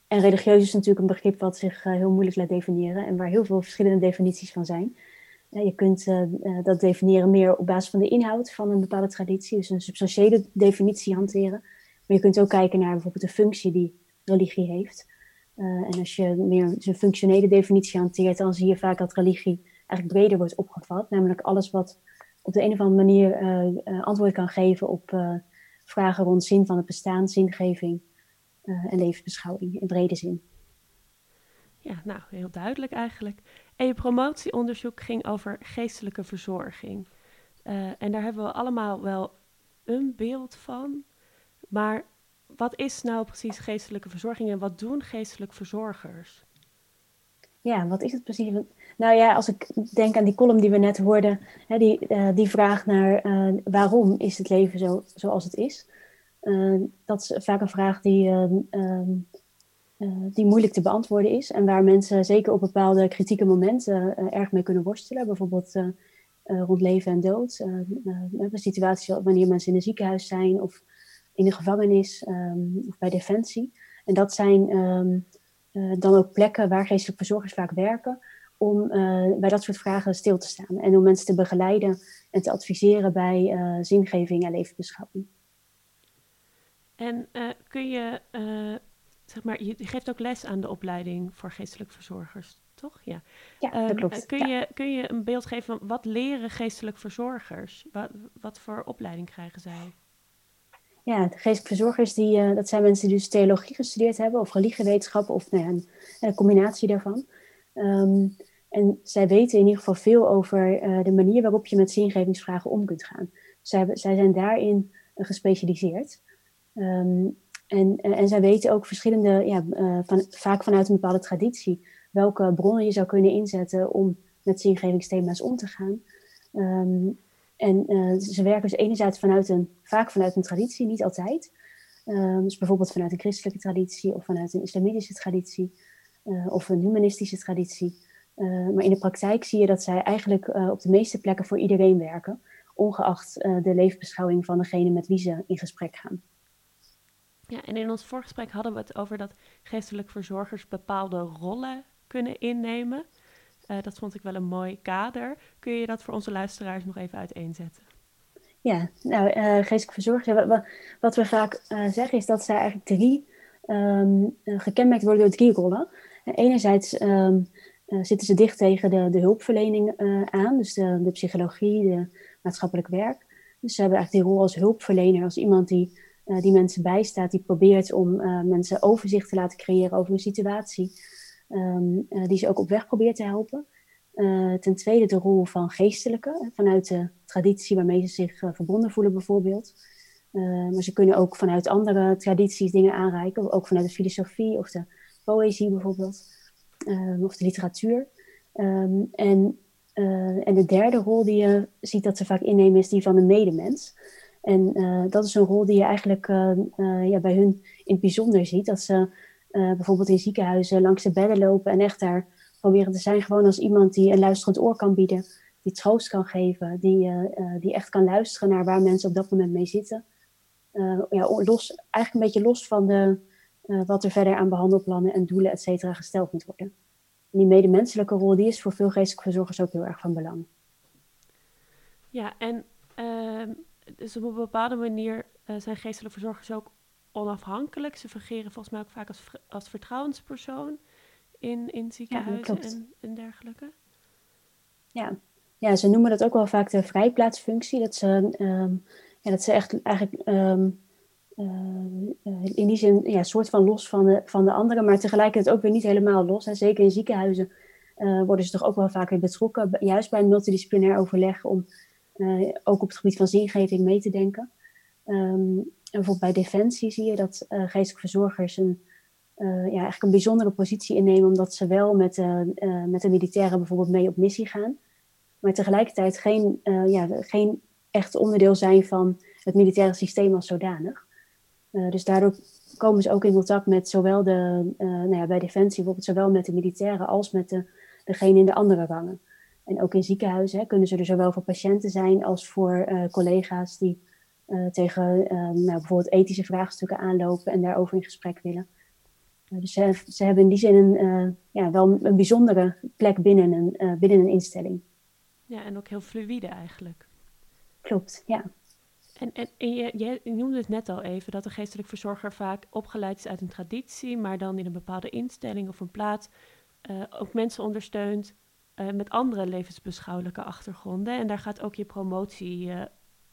en religieus is natuurlijk een begrip wat zich uh, heel moeilijk laat definiëren en waar heel veel verschillende definities van zijn. je kunt dat definiëren meer op basis van de inhoud van een bepaalde traditie, dus een substantiële definitie hanteren. Maar je kunt ook kijken naar bijvoorbeeld de functie die religie heeft. en als je meer een functionele definitie hanteert, dan zie je vaak dat religie eigenlijk breder wordt opgevat, namelijk alles wat op de een of andere manier uh, antwoord kan geven op uh, vragen rond zin van het bestaan, zingeving en levensbeschouwing in brede zin. Ja, nou, heel duidelijk eigenlijk. En je promotieonderzoek ging over geestelijke verzorging. en daar hebben we allemaal wel een beeld van. Maar wat is nou precies geestelijke verzorging en wat doen geestelijke verzorgers? Ja, wat is het precies? Nou ja, als ik denk aan die column die we net hoorden, hè, die, uh, die vraag naar uh, waarom is het leven zo, zoals het is. Uh, dat is vaak een vraag die, ehm, die moeilijk te beantwoorden is. En waar mensen zeker op bepaalde kritieke momenten erg mee kunnen worstelen. Bijvoorbeeld rond leven en dood. een situatie wanneer mensen in een ziekenhuis zijn of in de gevangenis um, of bij defensie. En dat zijn dan ook plekken waar geestelijke verzorgers vaak werken om uh, bij dat soort vragen stil te staan. En om mensen te begeleiden en te adviseren bij uh, zingeving en levensbeschouwing. En kun je, zeg maar, je geeft ook les aan de opleiding voor geestelijk verzorgers, toch? Ja, ja dat ehm, klopt. kun, ja. je, kun je een beeld geven van wat leren geestelijk verzorgers? Wat, wat voor opleiding krijgen zij? Ja, de geestelijk verzorgers, die, dat zijn mensen die dus theologie gestudeerd hebben, of religiewetenschappen, of nou ja, een, een combinatie daarvan. Um, en zij weten in ieder geval veel over uh, de manier waarop je met zingevingsvragen om kunt gaan. Zij, zij zijn daarin uh, gespecialiseerd. Um, en, en zij weten ook verschillende, ja, van, vaak vanuit een bepaalde traditie, welke bronnen je zou kunnen inzetten om met zingevingsthema's om te gaan. Um, en ze werken dus enerzijds vanuit een, vaak vanuit een traditie, niet altijd. dus bijvoorbeeld vanuit een christelijke traditie of vanuit een islamitische traditie. Uh, of een humanistische traditie. Uh, maar in de praktijk zie je dat zij eigenlijk op de meeste plekken voor iedereen werken, ongeacht de levensbeschouwing van degene met wie ze in gesprek gaan. Ja, en in ons voorgesprek hadden we het over dat geestelijk verzorgers bepaalde rollen kunnen innemen. Dat vond ik wel een mooi kader. Kun je dat voor onze luisteraars nog even uiteenzetten? Ja, nou, geestelijk verzorgers, wat, wat, we vaak zeggen is dat zij eigenlijk drie um, gekenmerkt worden door drie rollen enerzijds uh, zitten ze dicht tegen de, de hulpverlening uh, aan, dus de, psychologie, de maatschappelijk werk. Dus ze hebben eigenlijk die rol als hulpverlener, als iemand die, uh, die mensen bijstaat, die probeert om mensen overzicht te laten creëren over een situatie, um, die ze ook op weg probeert te helpen. ten tweede de rol van geestelijke, vanuit de traditie waarmee ze zich verbonden voelen bijvoorbeeld. maar ze kunnen ook vanuit andere tradities dingen aanreiken, ook vanuit de filosofie of de poëzie bijvoorbeeld, of de literatuur. Ehm, en, en de derde rol die je ziet dat ze vaak innemen is die van de medemens. En dat is een rol die je eigenlijk ja, bij hun in het bijzonder ziet. Dat ze bijvoorbeeld in ziekenhuizen langs de bedden lopen en echt daar proberen te zijn gewoon als iemand die een luisterend oor kan bieden, die troost kan geven, die, uh, die echt kan luisteren naar waar mensen op dat moment mee zitten. Ja, los, eigenlijk een beetje los van de, wat er verder aan behandelplannen en doelen, et cetera, gesteld moet worden. En die medemenselijke rol, die is voor veel geestelijke verzorgers ook heel erg van belang. Ja, en ehm, dus op een bepaalde manier zijn geestelijke verzorgers ook onafhankelijk. Ze fungeren volgens mij ook vaak als, als vertrouwenspersoon in, in ziekenhuizen en, en, dergelijke? Ja. ja, ze noemen dat ook wel vaak de vrijplaatsfunctie. Dat ze, ehm, ja, dat ze echt eigenlijk ehm, eh, in die zin ja, soort van los van de, van de anderen, maar tegelijkertijd ook weer niet helemaal los. Zeker in ziekenhuizen uh, worden ze toch ook wel vaak weer betrokken, juist bij een multidisciplinair overleg, om uh, ook op het gebied van zingeving mee te denken. Um, bijvoorbeeld bij Defensie zie je dat geestelijke verzorgers een uh, ja, eigenlijk een bijzondere positie innemen, omdat ze wel met, uh, uh, met de militairen bijvoorbeeld mee op missie gaan, maar tegelijkertijd geen, ja, geen echt onderdeel zijn van het militaire systeem als zodanig. dus daardoor komen ze ook in contact met zowel de, nou ja, bij Defensie bijvoorbeeld, zowel met de militairen als met de, degene in de andere rangen. En ook in ziekenhuizen hè, kunnen ze er zowel voor patiënten zijn als voor collega's die tegen nou, bijvoorbeeld ethische vraagstukken aanlopen en daarover in gesprek willen. Nou, dus ze, ze, hebben in die zin een, ja, wel een bijzondere plek binnen een, binnen een instelling. Ja, en ook heel fluïde eigenlijk. Klopt, ja. En, en, en je, je, noemde het net al even, dat de geestelijk verzorger vaak opgeleid is uit een traditie, maar dan in een bepaalde instelling of een plaats ook mensen ondersteunt met andere levensbeschouwelijke achtergronden. En daar gaat ook je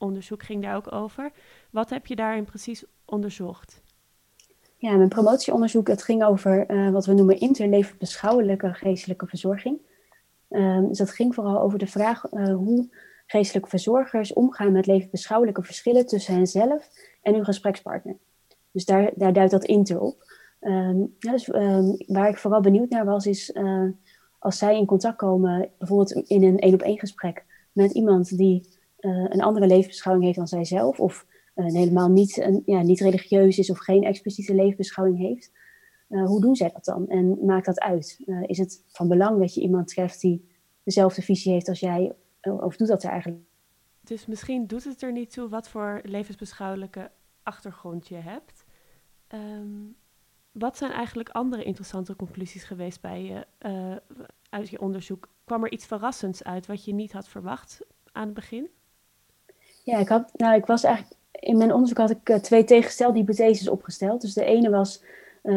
promotieonderzoek ging daar ook over. Wat heb je daarin precies onderzocht? Ja, mijn promotieonderzoek het ging over uh, wat we noemen interlevensbeschouwelijke geestelijke verzorging. Um, dus dat ging vooral over de vraag uh, hoe geestelijke verzorgers omgaan met levensbeschouwelijke verschillen tussen henzelf en hun gesprekspartner. Dus daar, daar duidt dat inter op. Um, ja, dus, um, waar ik vooral benieuwd naar was, is uh, als zij in contact komen, bijvoorbeeld in een één op één gesprek met iemand die een andere levensbeschouwing heeft dan zijzelf, of uh, helemaal niet, een, ja, niet religieus is of geen expliciete leefbeschouwing heeft. Uh, hoe doen zij dat dan? En maakt dat uit? Is het van belang dat je iemand treft die dezelfde visie heeft als jij? Of doet dat er eigenlijk? Dus misschien doet het er niet toe wat voor levensbeschouwelijke achtergrond je hebt. Um, wat zijn eigenlijk andere interessante conclusies geweest bij je, uit je onderzoek? Kwam er iets verrassends uit wat je niet had verwacht aan het begin? Ja, ik, had, nou, ik was eigenlijk in mijn onderzoek had ik uh, twee tegengestelde hypotheses opgesteld. Dus de ene was, uh,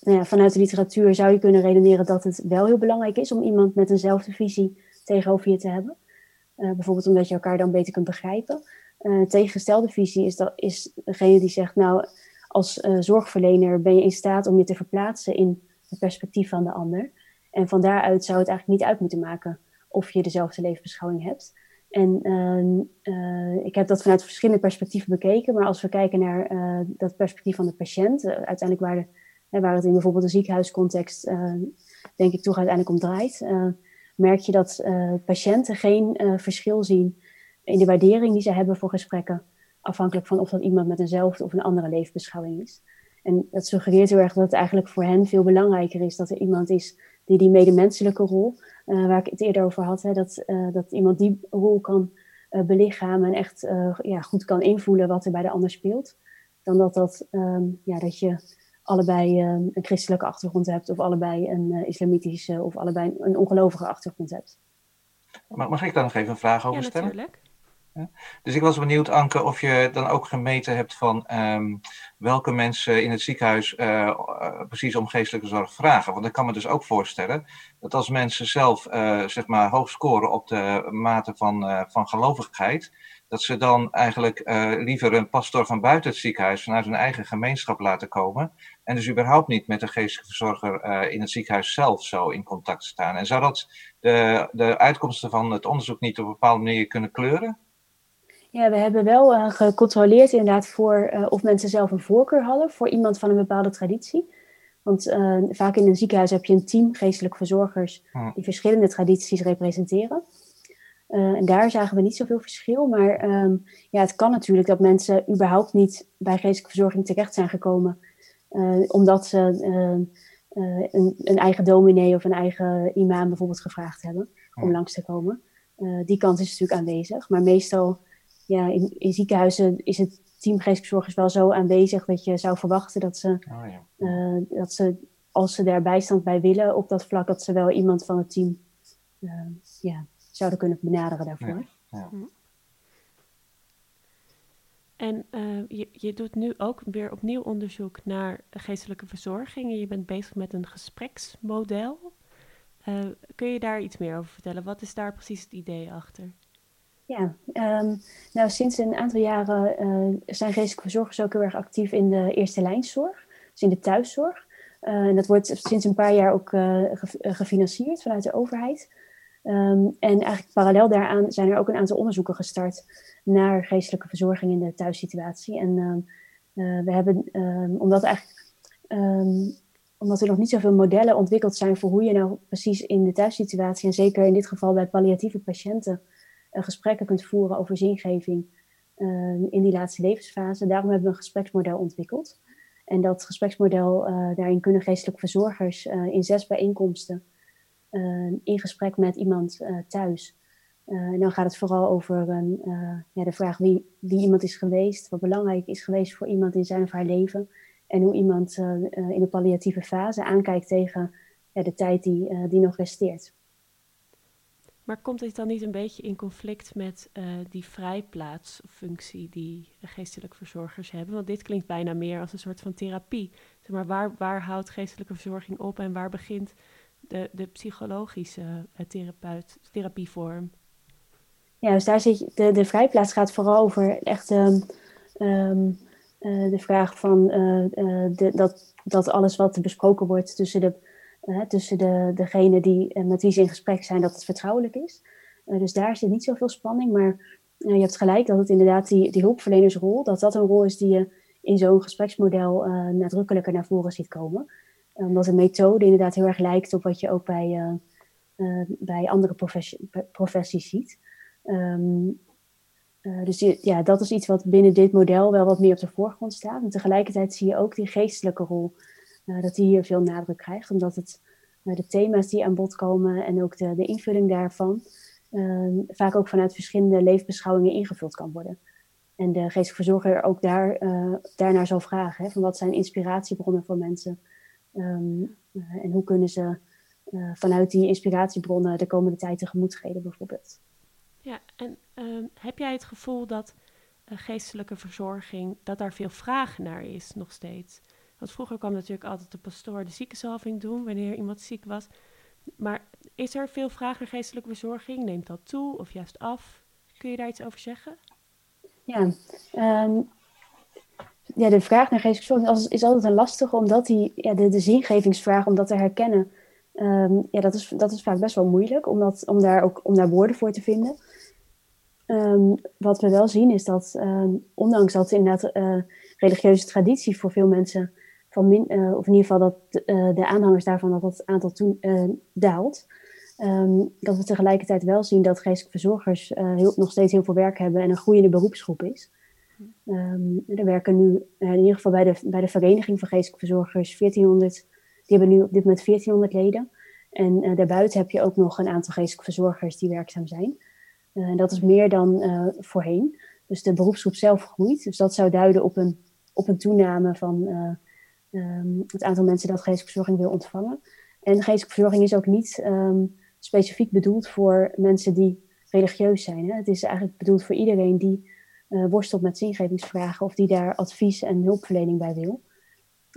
nou ja, vanuit de literatuur zou je kunnen redeneren dat het wel heel belangrijk is om iemand met eenzelfde visie tegenover je te hebben. Uh, bijvoorbeeld omdat je elkaar dan beter kunt begrijpen. tegengestelde visie is, dat, is degene die zegt, nou, als zorgverlener ben je in staat om je te verplaatsen in het perspectief van de ander. En van daaruit zou het eigenlijk niet uit moeten maken of je dezelfde levensbeschouwing hebt. En uh, ik heb dat vanuit verschillende perspectieven bekeken. Maar als we kijken naar uh, dat perspectief van de patiënt, uh, uiteindelijk waar, de, waar het in bijvoorbeeld een ziekenhuiscontext, denk ik, toch uiteindelijk om draait, merk je dat patiënten geen verschil zien in de waardering die ze hebben voor gesprekken, afhankelijk van of dat iemand met eenzelfde of een andere leefbeschouwing is. En dat suggereert heel erg dat het eigenlijk voor hen veel belangrijker is dat er iemand is die die medemenselijke rol, waar ik het eerder over had, hè, dat, uh, dat iemand die rol kan uh, belichamen en echt ja, goed kan invoelen wat er bij de ander speelt. Dan dat, dat, um, ja, dat je allebei een christelijke achtergrond hebt, of allebei een islamitische, of allebei een ongelovige achtergrond hebt. Mag, ik daar nog even een vraag over ja, stellen? Natuurlijk. Dus ik was benieuwd, Anke, of je dan ook gemeten hebt van um, welke mensen in het ziekenhuis uh, precies om geestelijke zorg vragen. Want ik kan me dus ook voorstellen dat als mensen zelf uh, zeg maar hoog scoren op de mate van, van gelovigheid, dat ze dan eigenlijk liever een pastor van buiten het ziekenhuis vanuit hun eigen gemeenschap laten komen. En dus überhaupt niet met de geestelijke verzorger in het ziekenhuis zelf zo in contact staan. En zou dat de, de uitkomsten van het onderzoek niet op een bepaalde manier kunnen kleuren? Ja, we hebben wel uh, gecontroleerd inderdaad voor uh, of mensen zelf een voorkeur hadden voor iemand van een bepaalde traditie. Want uh, vaak in een ziekenhuis heb je een team geestelijke verzorgers die verschillende tradities representeren. en daar zagen we niet zoveel verschil. Maar um, ja, het kan natuurlijk dat mensen überhaupt niet bij geestelijke verzorging terecht zijn gekomen. omdat ze een, een, eigen dominee of een eigen imam bijvoorbeeld gevraagd hebben om langs te komen. die kant is natuurlijk aanwezig. Maar meestal ja, in, in ziekenhuizen is het team geestverzorgers wel zo aanwezig dat je zou verwachten dat ze, oh, ja. uh, dat ze als ze daar bijstand bij willen op dat vlak, dat ze wel iemand van het team uh, ja, zouden kunnen benaderen daarvoor. Ja. Ja. Hm. En uh, je, je doet nu ook weer opnieuw onderzoek naar geestelijke verzorging en je bent bezig met een gespreksmodel. kun je daar iets meer over vertellen? Wat is daar precies het idee achter? Ja, um, nou sinds een aantal jaren uh, zijn geestelijke verzorgers ook heel erg actief in de eerste lijnszorg, dus in de thuiszorg. Uh, en dat wordt sinds een paar jaar ook uh, gefinancierd vanuit de overheid. Um, en eigenlijk parallel daaraan zijn er ook een aantal onderzoeken gestart naar geestelijke verzorging in de thuissituatie. En uh, we hebben, omdat eigenlijk omdat er nog niet zoveel modellen ontwikkeld zijn voor hoe je nou precies in de thuissituatie, en zeker in dit geval bij palliatieve patiënten, gesprekken kunt voeren over zingeving uh, in die laatste levensfase. Daarom hebben we een gespreksmodel ontwikkeld. En dat gespreksmodel, uh, daarin kunnen geestelijke verzorgers in zes bijeenkomsten in gesprek met iemand thuis. en dan gaat het vooral over ja, de vraag wie, wie iemand is geweest, wat belangrijk is geweest voor iemand in zijn of haar leven. En hoe iemand in de palliatieve fase aankijkt tegen de tijd die, die nog resteert. Maar komt dit dan niet een beetje in conflict met uh, die vrijplaatsfunctie die geestelijke verzorgers hebben? Want dit klinkt bijna meer als een soort van therapie. Zeg maar, waar, waar houdt geestelijke verzorging op en waar begint de, de psychologische uh, therapeut, therapievorm? Ja, dus daar zit de, de vrijplaats gaat vooral over echt um, de vraag van de, dat, dat alles wat besproken wordt tussen de tussen de, degene die, eh, met wie ze in gesprek zijn, dat het vertrouwelijk is. Uh, dus daar zit niet zoveel spanning, maar uh, je hebt gelijk dat het inderdaad die, die hulpverlenersrol, dat dat een rol is die je in zo'n gespreksmodel nadrukkelijker naar voren ziet komen. Omdat de methode inderdaad heel erg lijkt op wat je ook bij, bij andere professie, professies ziet. Um, dus ja, dat is iets wat binnen dit model wel wat meer op de voorgrond staat. En tegelijkertijd zie je ook die geestelijke rol dat die hier veel nadruk krijgt, omdat het, uh, de thema's die aan bod komen en ook de, de invulling daarvan ehm, vaak ook vanuit verschillende leefbeschouwingen ingevuld kan worden. En de geestelijke verzorger ook daar, uh, daarnaar zal vragen, hè, van wat zijn inspiratiebronnen voor mensen um, en hoe kunnen ze vanuit die inspiratiebronnen de komende tijd tegemoet treden bijvoorbeeld. Ja, en ehm, heb jij het gevoel dat geestelijke verzorging, dat daar veel vraag naar is nog steeds? Want vroeger kwam natuurlijk altijd de pastoor de ziekenzalving doen wanneer iemand ziek was. Maar is er veel vraag naar geestelijke verzorging? Neemt dat toe of juist af? Kun je daar iets over zeggen? Ja, um, ja de vraag naar geestelijke verzorging is altijd een lastige, omdat die, ja, de, zingevingsvraag, om dat te herkennen, um, ja, dat, is, dat is vaak best wel moeilijk om, dat, om, daar ook, om daar woorden voor te vinden. Um, wat we wel zien is dat, ondanks dat inderdaad uh, religieuze traditie voor veel mensen uh, of in ieder geval dat uh, de aanhangers daarvan dat het aantal toen, uh, daalt. Um, dat we tegelijkertijd wel zien dat geestelijke verzorgers heel, nog steeds heel veel werk hebben en een groeiende beroepsgroep is. Um, er werken nu, in ieder geval bij de, bij de Vereniging van Geestelijke Verzorgers, 1400, die hebben nu op dit moment 1400 leden. En daarbuiten heb je ook nog een aantal geestelijke verzorgers die werkzaam zijn. en dat is meer dan voorheen. Dus de beroepsgroep zelf groeit. Dus dat zou duiden op een, op een toename van um, het aantal mensen dat geestelijke verzorging wil ontvangen. En geestelijke verzorging is ook niet um, specifiek bedoeld voor mensen die religieus zijn. Hè? Het is eigenlijk bedoeld voor iedereen die uh, worstelt met zingevingsvragen of die daar advies en hulpverlening bij wil.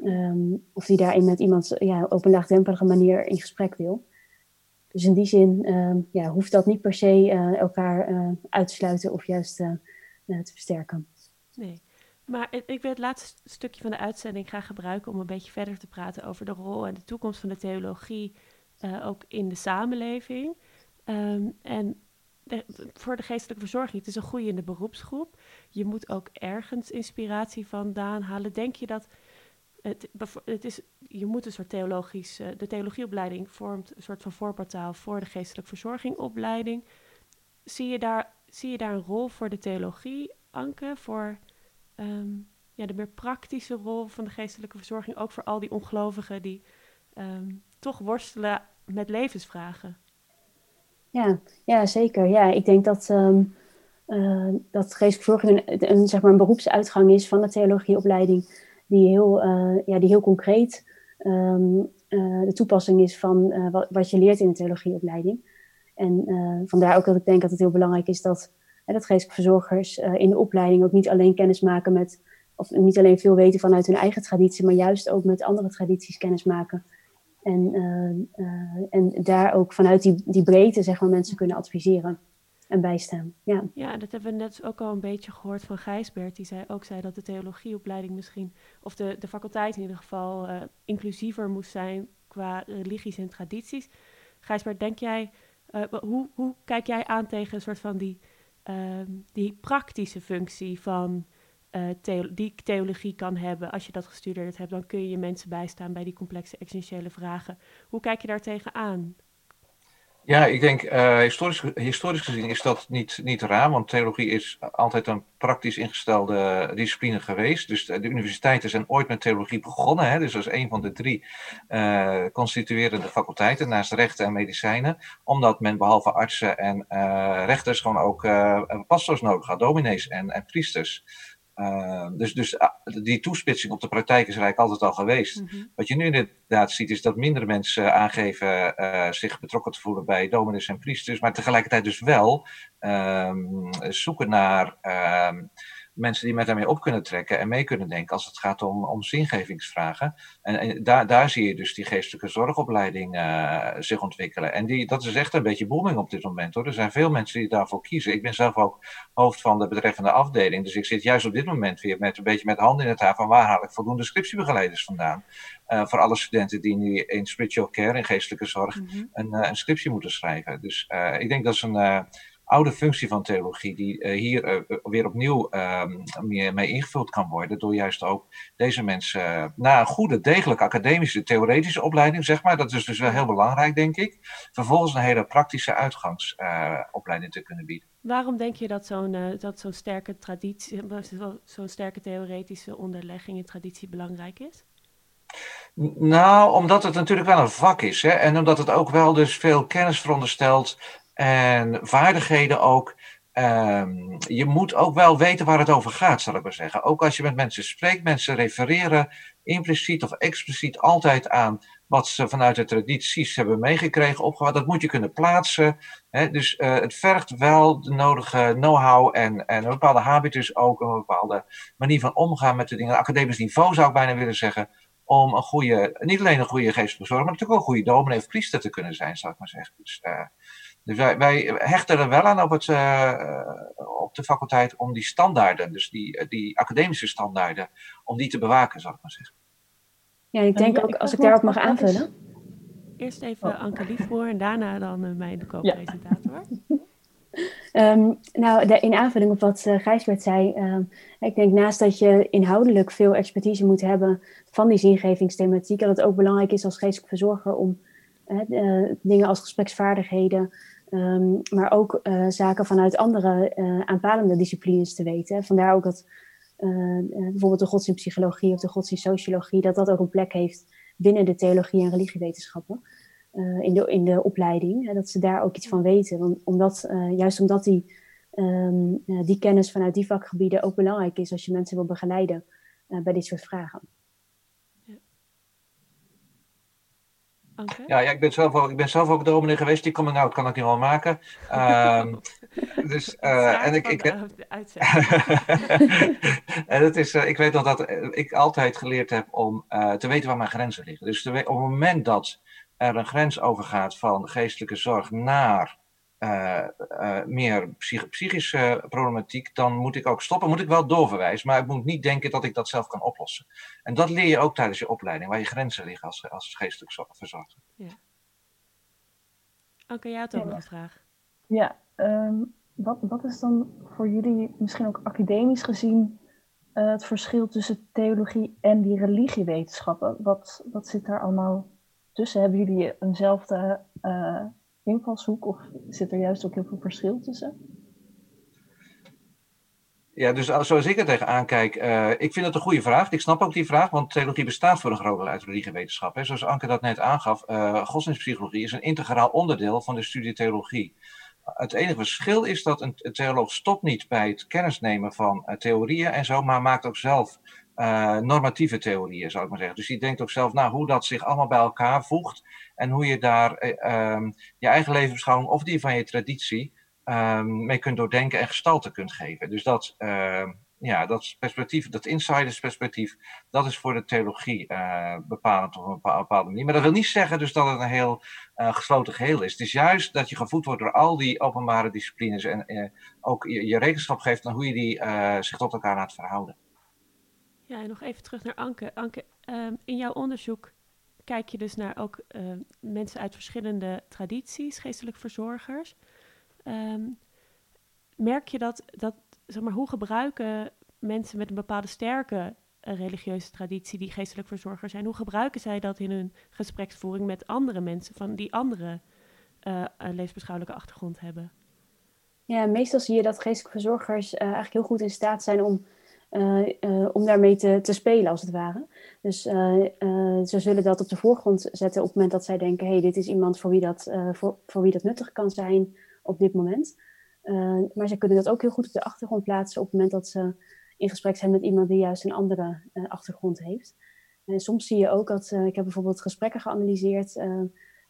Um, of die daarin met iemand ja, op een laagdrempelige manier in gesprek wil. Dus in die zin ja, hoeft dat niet per se uh, elkaar uh, uit te sluiten of juist te versterken. Nee. Maar ik wil het laatste stukje van de uitzending graag gebruiken om een beetje verder te praten over de rol en de toekomst van de theologie, uh, ook in de samenleving. Um, en voor de geestelijke verzorging, het is een groeiende beroepsgroep. Je moet ook ergens inspiratie vandaan halen. Denk je dat het, het is, je moet een soort theologisch, de theologieopleiding vormt een soort van voorportaal voor de geestelijke verzorgingopleiding. Zie je daar, zie je daar een rol voor de theologie, Anke, voor ehm, ja, de meer praktische rol van de geestelijke verzorging, ook voor al die ongelovigen die ehm, toch worstelen met levensvragen? Ja, ja zeker. Ja, ik denk dat, um, uh, dat geestelijke verzorging een, zeg maar een beroepsuitgang is van de theologieopleiding, die heel, uh, ja, die heel concreet uh, de toepassing is van wat, wat, je leert in de theologieopleiding. En vandaar ook dat ik denk dat het heel belangrijk is dat, dat geestelijke verzorgers in de opleiding ook niet alleen kennis maken met, of niet alleen veel weten vanuit hun eigen traditie, maar juist ook met andere tradities kennis maken. En, uh, uh, en daar ook vanuit die, die breedte zeg maar, mensen kunnen adviseren en bijstaan. Ja. ja, dat hebben we net ook al een beetje gehoord van Gijsbert. Die zei, ook zei dat de theologieopleiding misschien, of de, de faculteit in ieder geval, inclusiever moest zijn qua religies en tradities. Gijsbert, denk jij, hoe, hoe kijk jij aan tegen een soort van die, ehm, die praktische functie van uh, die theologie kan hebben. Als je dat gestudeerd hebt, dan kun je mensen bijstaan bij die complexe existentiële vragen. Hoe kijk je daar tegenaan? Ja, ik denk uh, historisch, historisch gezien is dat niet, niet raar, want theologie is altijd een praktisch ingestelde discipline geweest. Dus de, universiteiten zijn ooit met theologie begonnen, hè, dus is een van de drie uh, constituerende faculteiten naast rechten en medicijnen, omdat men behalve artsen en uh, rechters gewoon ook pastors nodig had, dominees en priesters. Uh, dus dus uh, die toespitsing op de praktijk is eigenlijk altijd al geweest. Mm-hmm. Wat je nu inderdaad ziet, is dat minder mensen aangeven uh, zich betrokken te voelen bij dominees en priesters, maar tegelijkertijd dus wel zoeken naar mensen die met daarmee op kunnen trekken en mee kunnen denken als het gaat om, om zingevingsvragen. En, en daar, daar zie je dus die geestelijke zorgopleiding uh, zich ontwikkelen. En die, dat is echt een beetje booming op dit moment hoor. Er zijn veel mensen die daarvoor kiezen. Ik ben zelf ook hoofd van de betreffende afdeling. Dus ik zit juist op dit moment weer met een beetje met de handen in het haar van waar haal ik voldoende scriptiebegeleiders vandaan. Uh, voor alle studenten die nu in spiritual care, in geestelijke zorg, mm-hmm. een, uh, een scriptie moeten schrijven. Dus ik denk dat is een oude functie van theologie, die uh, hier uh, weer opnieuw uh, meer mee ingevuld kan worden, door juist ook deze mensen uh, na een goede, degelijke academische, theoretische opleiding, zeg maar, dat is dus wel heel belangrijk, denk ik, vervolgens een hele praktische uitgangsopleiding te kunnen bieden. Waarom denk je dat zo'n dat zo'n sterke traditie, zo'n sterke theoretische onderlegging in traditie belangrijk is? Nou, omdat het natuurlijk wel een vak is. Hè? En omdat het ook wel dus veel kennis veronderstelt en vaardigheden ook. Um, je moet ook wel weten waar het over gaat, zal ik maar zeggen. Ook als je met mensen spreekt, mensen refereren impliciet of expliciet altijd aan wat ze vanuit de tradities hebben meegekregen, opgevat. Dat moet je kunnen plaatsen. Hè? Dus uh, het vergt wel de nodige know-how en, en een bepaalde habitus ook, een bepaalde manier van omgaan met de dingen. Academisch niveau zou ik bijna willen zeggen. Om een goede, niet alleen een goede geestelijke zorg, maar natuurlijk ook een goede dominee of priester te kunnen zijn, zou ik maar zeggen. Dus, uh, dus wij, wij, hechten er wel aan op, het, uh, op de faculteit om die standaarden, dus die, die academische standaarden, om die te bewaken, zal ik maar zeggen. Ja, ik denk ook, als ik daarop mag aanvullen. Eerst even oh. Anke Liefboer en daarna dan uh, mijn co-presentator. Ja. um, nou, de, in aanvulling op wat uh, Gijsbert zei, um, ik denk naast dat je inhoudelijk veel expertise moet hebben van die zingevingsthematiek, dat het ook belangrijk is als geestelijk verzorger om uh, dingen als gespreksvaardigheden, um, maar ook uh, zaken vanuit andere uh, aanpalende disciplines te weten. Vandaar ook dat bijvoorbeeld de godsdienstpsychologie of de godsdienstsociologie, dat dat ook een plek heeft binnen de theologie en religiewetenschappen. in, de, in de opleiding, dat ze daar ook iets van weten. Want, omdat, juist omdat die, um, die kennis vanuit die vakgebieden ook belangrijk is als je mensen wil begeleiden bij dit soort vragen. Ja, ja ik, ben zelf ook, ik ben zelf ook dominee geweest. Die coming out kan ik niet wel maken. Um, dus, uh, en ik, ik, en het is, uh, ik weet nog dat ik altijd geleerd heb om uh, te weten waar mijn grenzen liggen. Dus te, op het moment dat er een grens overgaat van geestelijke zorg naar uh, uh, meer psych psychische problematiek, dan moet ik ook stoppen. Moet ik wel doorverwijzen, maar ik moet niet denken dat ik dat zelf kan oplossen. En dat leer je ook tijdens je opleiding, waar je grenzen liggen als, als geestelijk verzorger. Ja. Oké, okay, jij had ook nog een vraag. Ja, ehm, wat, wat is dan voor jullie, misschien ook academisch gezien, uh, het verschil tussen theologie en die religiewetenschappen? Wat, wat zit daar allemaal tussen? Hebben jullie eenzelfde uh, invalshoek of zit er juist ook heel veel verschil tussen? Ja, dus zoals ik er tegenaan kijk, uh, ik vind het een goede vraag. Ik snap ook die vraag, want theologie bestaat voor een groot deel uit religiewetenschap. Hè. Zoals Anke dat net aangaf, uh, godsdienstpsychologie is een integraal onderdeel van de studie theologie. Het enige verschil is dat een theoloog stopt niet bij het kennisnemen van uh, theorieën en zo, maar maakt ook zelf normatieve theorieën, zou ik maar zeggen. Dus die denkt ook zelf na hoe dat zich allemaal bij elkaar voegt en hoe je daar ehm, je eigen levensbeschouwing of die van je traditie um, mee kunt doordenken en gestalte kunt geven. Dus dat, uh, ja, dat perspectief, dat insidersperspectief, dat is voor de theologie uh, bepalend op een bepaalde manier. Maar dat wil niet zeggen dus dat het een heel gesloten geheel is. Het is juist dat je gevoed wordt door al die openbare disciplines en ook je, je, rekenschap geeft aan hoe je die zich tot elkaar laat verhouden. Ja, nog even terug naar Anke. Anke, ehm, in jouw onderzoek kijk je dus naar ook mensen uit verschillende tradities, geestelijk verzorgers. Um, merk je dat, dat, zeg maar, hoe gebruiken mensen met een bepaalde sterke uh, religieuze traditie, die geestelijk verzorger zijn, hoe gebruiken zij dat in hun gespreksvoering met andere mensen van die andere uh, levensbeschouwelijke achtergrond hebben? Ja, meestal zie je dat geestelijke verzorgers eigenlijk heel goed in staat zijn om, om daarmee te, te spelen, als het ware. Dus ze zullen dat op de voorgrond zetten op het moment dat zij denken: hé, hey, dit is iemand voor wie, dat, voor, voor wie dat nuttig kan zijn op dit moment. Maar ze kunnen dat ook heel goed op de achtergrond plaatsen op het moment dat ze in gesprek zijn met iemand die juist een andere achtergrond heeft. En soms zie je ook dat, ik heb bijvoorbeeld gesprekken geanalyseerd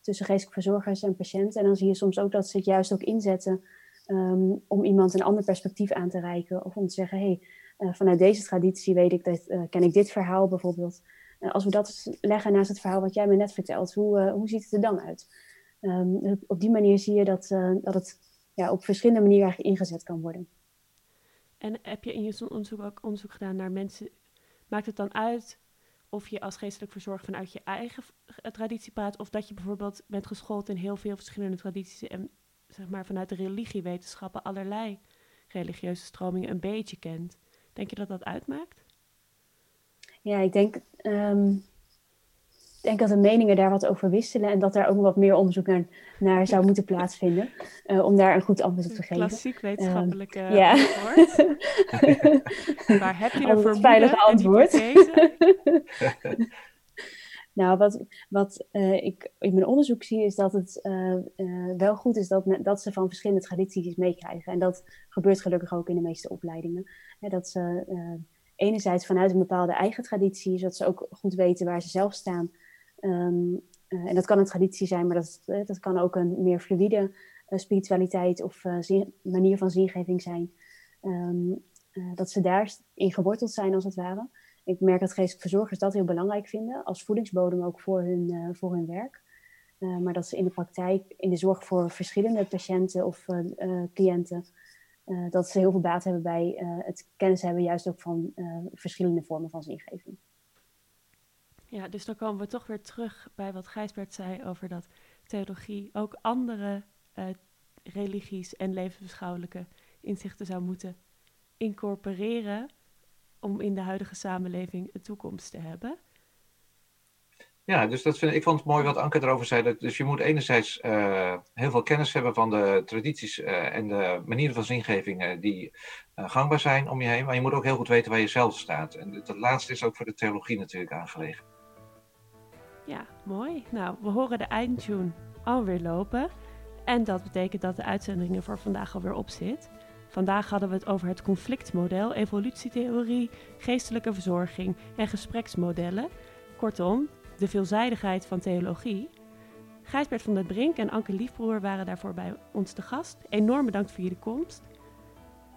tussen geestelijke verzorgers en patiënten. En dan zie je soms ook dat ze het juist ook inzetten um, om iemand een ander perspectief aan te reiken. Of om te zeggen, hé, hey, vanuit deze traditie weet ik dat, ken ik dit verhaal bijvoorbeeld. als we dat leggen naast het verhaal wat jij me net vertelt, hoe, hoe ziet het er dan uit? Um, op die manier zie je dat, dat het ja, op verschillende manieren eigenlijk ingezet kan worden. En heb je in je onderzoek ook onderzoek gedaan naar mensen, maakt het dan uit of je als geestelijk verzorger vanuit je eigen traditie praat, of dat je bijvoorbeeld bent geschoold in heel veel verschillende tradities en zeg maar vanuit de religiewetenschappen allerlei religieuze stromingen een beetje kent? Denk je dat dat uitmaakt? Ja, ik denk um, ik denk dat de meningen daar wat over wisselen en dat daar ook wat meer onderzoek naar, naar zou moeten plaatsvinden uh, om daar een goed antwoord op te geven. Klassiek wetenschappelijke uh, ja. antwoord. Waar heb je ervoor veilige antwoord? nou, wat, wat uh, ik in mijn onderzoek zie is dat het wel goed is dat, dat ze van verschillende tradities meekrijgen. En dat gebeurt gelukkig ook in de meeste opleidingen. dat ze enerzijds vanuit een bepaalde eigen traditie, zodat ze ook goed weten waar ze zelf staan. Uh, en dat kan een traditie zijn, maar dat, dat kan ook een meer fluïde spiritualiteit of manier van zingeving zijn. Um, dat ze daarin geworteld zijn, als het ware. Ik merk dat geestelijke verzorgers dat heel belangrijk vinden, als voedingsbodem ook voor hun, voor hun werk. maar dat ze in de praktijk, in de zorg voor verschillende patiënten of cliënten, dat ze heel veel baat hebben bij het kennis hebben, juist ook van verschillende vormen van zingeving. Ja, dus dan komen we toch weer terug bij wat Gijsbert zei over dat theologie ook andere religies en levensbeschouwelijke inzichten zou moeten incorporeren om in de huidige samenleving een toekomst te hebben. Ja, dus dat vind ik, vond het mooi wat Anke erover zei. Dat, dus je moet enerzijds uh, heel veel kennis hebben van de tradities uh, en de manieren van zingeving uh, die gangbaar zijn om je heen. Maar je moet ook heel goed weten waar je zelf staat. En dat laatste is ook voor de theologie natuurlijk aangelegen. Ja, mooi. Nou, we horen de eindtune alweer lopen. En dat betekent dat de uitzendingen voor vandaag alweer op zit. Vandaag hadden we het over het conflictmodel, evolutietheorie, geestelijke verzorging en gespreksmodellen. Kortom, de veelzijdigheid van theologie. Gijsbert van der Brink en Anke Liefbroer waren daarvoor bij ons te gast. Enorm bedankt voor jullie komst.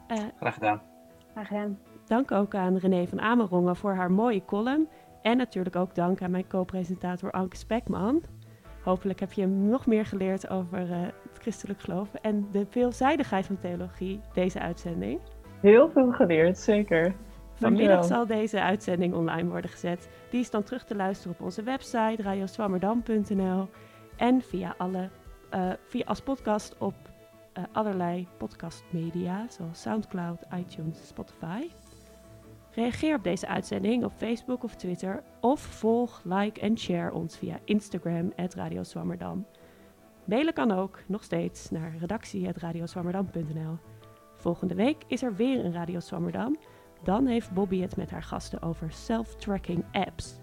Uh, Graag gedaan. Graag gedaan. Dank ook aan René van Amerongen voor haar mooie column. En natuurlijk ook dank aan mijn co-presentator Anke Spekman. Hopelijk heb je nog meer geleerd over uh, het christelijk geloof en de veelzijdigheid van theologie, deze uitzending. Heel veel geleerd, zeker. Vanmiddag zal deze uitzending online worden gezet. Die is dan terug te luisteren op onze website radioswammerdam.nl en via alle, uh, via als podcast op uh, allerlei podcastmedia zoals SoundCloud, iTunes, Spotify. Reageer op deze uitzending op Facebook of Twitter of volg, like en share ons via Instagram Radio Zwammerdam. Mailen kan ook, nog steeds, naar redactie.radioswammerdam.nl. Volgende week is er weer een Radio Zwammerdam. Dan heeft Bobby het met haar gasten over self-tracking apps.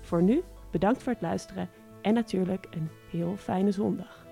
Voor nu, bedankt voor het luisteren en natuurlijk een heel fijne zondag.